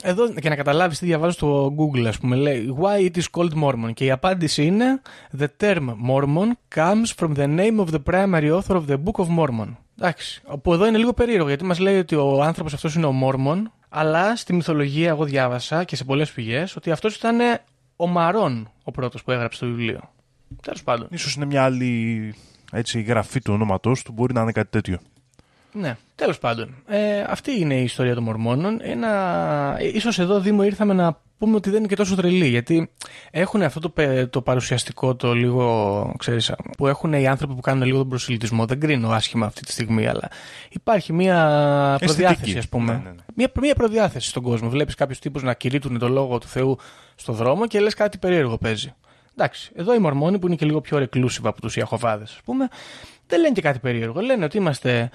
Εδώ και να καταλάβεις τι διαβάζω στο Google ας πούμε λέει Why it is called Mormon; Και η απάντηση είναι The term Mormon comes from the name of the primary author of the Book of Mormon. Εντάξει, όπου εδώ είναι λίγο περίεργο γιατί μας λέει ότι ο άνθρωπος αυτός είναι ο Mormon αλλά στη μυθολογία εγώ διάβασα και σε πολλές πηγές ότι αυτός ήταν ο Μαρών ο πρώτος που έγραψε το βιβλίο. Τέλος πάντων. Ίσως είναι μια άλλη έτσι, γραφή του ονόματός του, μπορεί να είναι κάτι τέτοιο. Ναι, τέλος πάντων. Ε, αυτή είναι η ιστορία των Μορμόνων. Ένα... ε, Ίσως εδώ, Δήμο, ήρθαμε να πούμε ότι δεν είναι και τόσο τρελή, γιατί έχουν αυτό το, πε- το παρουσιαστικό, το λίγο, ξέρεις, που έχουν οι άνθρωποι που κάνουν λίγο τον προσιλητισμό. Δεν κρίνω άσχημα αυτή τη στιγμή, αλλά υπάρχει μια προδιάθεση, Αισθητική. ας πούμε. Ναι, ναι, ναι. Μια, μια προδιάθεση στον κόσμο. Βλέπεις κάποιους τύπους να κηρύττουν το λόγο του Θεού στο δρόμο και λες κάτι περίεργο παίζει. Εντάξει, εδώ οι Μορμόνοι που είναι και λίγο πιο reclusive από τους Ιαχωβάδες, ας πούμε, δεν λένε και κάτι περίεργο. Λένε ότι είμαστε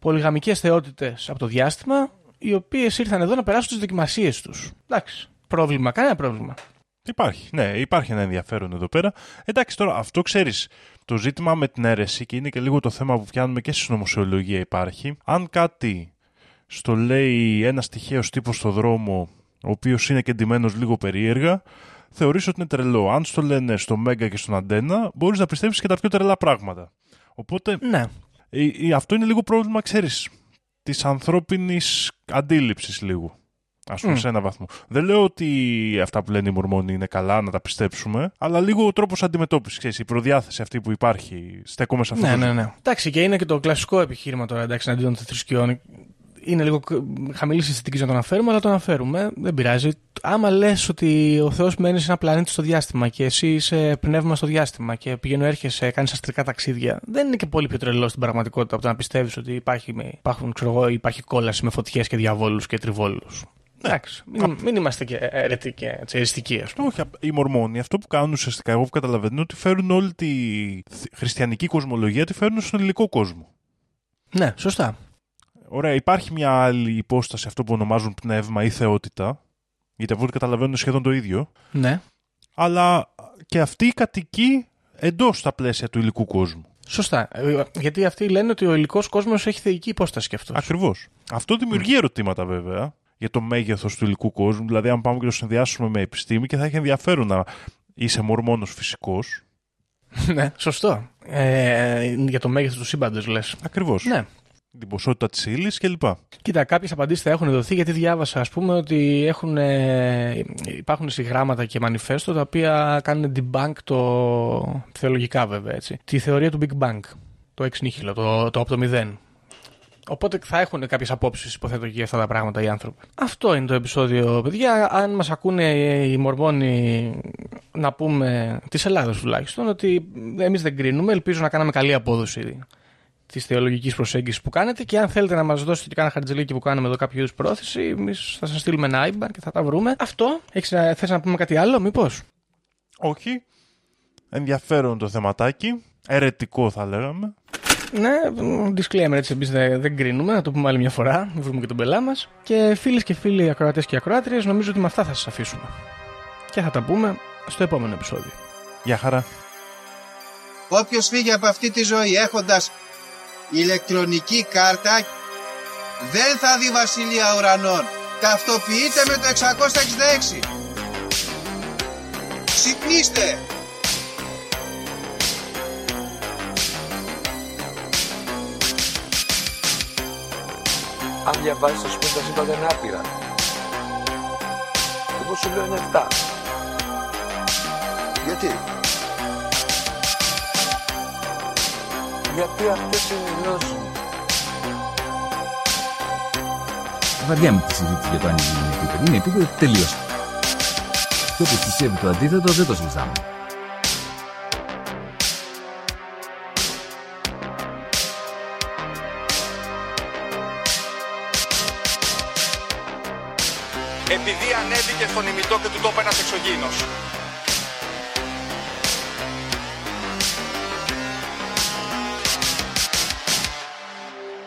πολυγαμικές θεότητες από το διάστημα, οι οποίες ήρθαν εδώ να περάσουν τις δοκιμασίες τους. Εντάξει, πρόβλημα, κανένα πρόβλημα. Υπάρχει, ναι, υπάρχει ένα ενδιαφέρον εδώ πέρα. Εντάξει, τώρα αυτό ξέρεις. Το ζήτημα με την αίρεση και είναι και λίγο το θέμα που πιάνουμε και στη συνωμοσιολογία υπάρχει. Αν κάτι στο λέει ένας τυχαίος τύπος στο δρόμο, ο οποίος είναι και ντυμένος λίγο περίεργα, θεωρείς ότι είναι τρελό. Αν στο λένε στο Μέγκα και στον Αντένα, μπορείς να πιστεύεις και τα πιο τρελά πράγματα. Οπότε Ναι, ε, ε, αυτό είναι λίγο πρόβλημα, ξέρεις, της ανθρώπινης αντίληψης λίγο. Ας πούμε, Μμ. σε ένα βαθμό. Δεν λέω ότι αυτά που λένε οι Μορμόνοι είναι καλά να τα πιστέψουμε, αλλά λίγο ο τρόπος αντιμετώπισης, ξέρεις, η προδιάθεση αυτή που υπάρχει, στέκομαι σε αυτό ναι, το ναι, ζήτημα. ναι. Εντάξει, και είναι και το κλασικό επιχείρημα τώρα εντάξει, αντίον των θρησκειών. Είναι λίγο χαμηλής αισθητική να το αναφέρουμε, αλλά το αναφέρουμε. Δεν πειράζει. Άμα λες ότι ο Θεός μένει σε ένα πλανήτη στο διάστημα και εσύ είσαι πνεύμα στο διάστημα και πηγαίνω έρχεσαι, κάνεις αστρικά ταξίδια, δεν είναι και πολύ πιο τρελό στην πραγματικότητα από το να πιστεύεις ότι υπάρχει, με- υπάρχουν, ξέρω εγώ, υπάρχει κόλαση με φωτιές και διαβόλους και τριβόλους. Εντάξει, μην, μην είμαστε και αιρετοί και έτσι, εριστικοί, ας πούμε. Όχι, απ- οι Μορμόνοι αυτό που κάνουν ουσιαστικά, εγώ που καταλαβαίνω, είναι ότι φέρουν όλη τη θ- χριστιανική κοσμολογία, τη φέρνουν στον ελληνικό κόσμο. Ναι, σωστά. Ωραία, υπάρχει μια άλλη υπόσταση, αυτό που ονομάζουν πνεύμα ή θεότητα, γιατί από ό,τι καταλαβαίνω είναι σχεδόν το ίδιο. Ναι, αλλά και αυτή κατοικεί εντός στα πλαίσια του υλικού κόσμου. σωστά. Ε, Γιατί αυτοί λένε ότι ο υλικός κόσμος έχει θεϊκή υπόσταση κι αυτός. Ακριβώς. Αυτό δημιουργεί ερωτήματα βέβαια για το μέγεθος του υλικού κόσμου. Δηλαδή, αν πάμε και το συνδυάσουμε με επιστήμη και θα έχει ενδιαφέρον να είσαι μορμόνος φυσικός. ναι, σωστό. Ε, για το μέγεθος του σύμπαντος, λες. Ακριβώς. Ναι. Την ποσότητα της ύλης κλπ. Κοίτα, κάποιες απαντήσεις θα έχουν δοθεί γιατί διάβασα, ας πούμε, ότι έχουν, ε, υπάρχουν συγγράμματα και μανιφέστο τα οποία κάνουν debunk το. θεολογικά βέβαια έτσι. Τη θεωρία του Big Bang. Το εξ nihilo, το, το από το μηδέν. Οπότε θα έχουν κάποιες απόψεις, υποθέτω, και για αυτά τα πράγματα οι άνθρωποι. Αυτό είναι το επεισόδιο, παιδιά. Αν μας ακούνε οι Μορμόνοι να πούμε, της Ελλάδα τουλάχιστον, ότι εμείς δεν κρίνουμε. Ελπίζω να κάναμε καλή απόδοση της θεολογικής προσέγγισης που κάνετε και αν θέλετε να μας δώσετε και κάνα χαρτζελίκι που κάνουμε εδώ κάποιο είδους πρόθεση, εμείς θα σας στείλουμε ένα IBAN και θα τα βρούμε. Αυτό. Θες να πούμε κάτι άλλο, μήπως; Όχι. Ενδιαφέρον το θεματάκι. Ερετικό θα λέγαμε. Ναι, disclaimer έτσι, εμείς δεν, δεν κρίνουμε, να το πούμε άλλη μια φορά, να βρούμε και τον πελά μας. Και φίλες και φίλοι ακροατές και ακροάτριες, νομίζω ότι με αυτά θα σας αφήσουμε. Και θα τα πούμε στο επόμενο επεισόδιο. Γεια χαρά. Όποιος φύγει από αυτή τη ζωή έχοντας ηλεκτρονική κάρτα δεν θα δει βασιλεία ουρανών. Ταυτοποιείτε με το 666. Ξυπνήστε! Αν διαβάζεις θα σου πει τα σύμπαντα είναι άπειρα. Εγώ σου λέω είναι 7. Γιατί; Γιατί αυτές είναι οι γνώσεις μου. Βαριά με τη συζήτηση για το αν είναι επίπεδο. Είναι επίπεδο τελείωσε. Και όποιος πιστεύει το αντίθετο δεν το συζητάμε. Επειδή ανέβηκε στον ημιτό και του τόπου ένας εξωγήινος.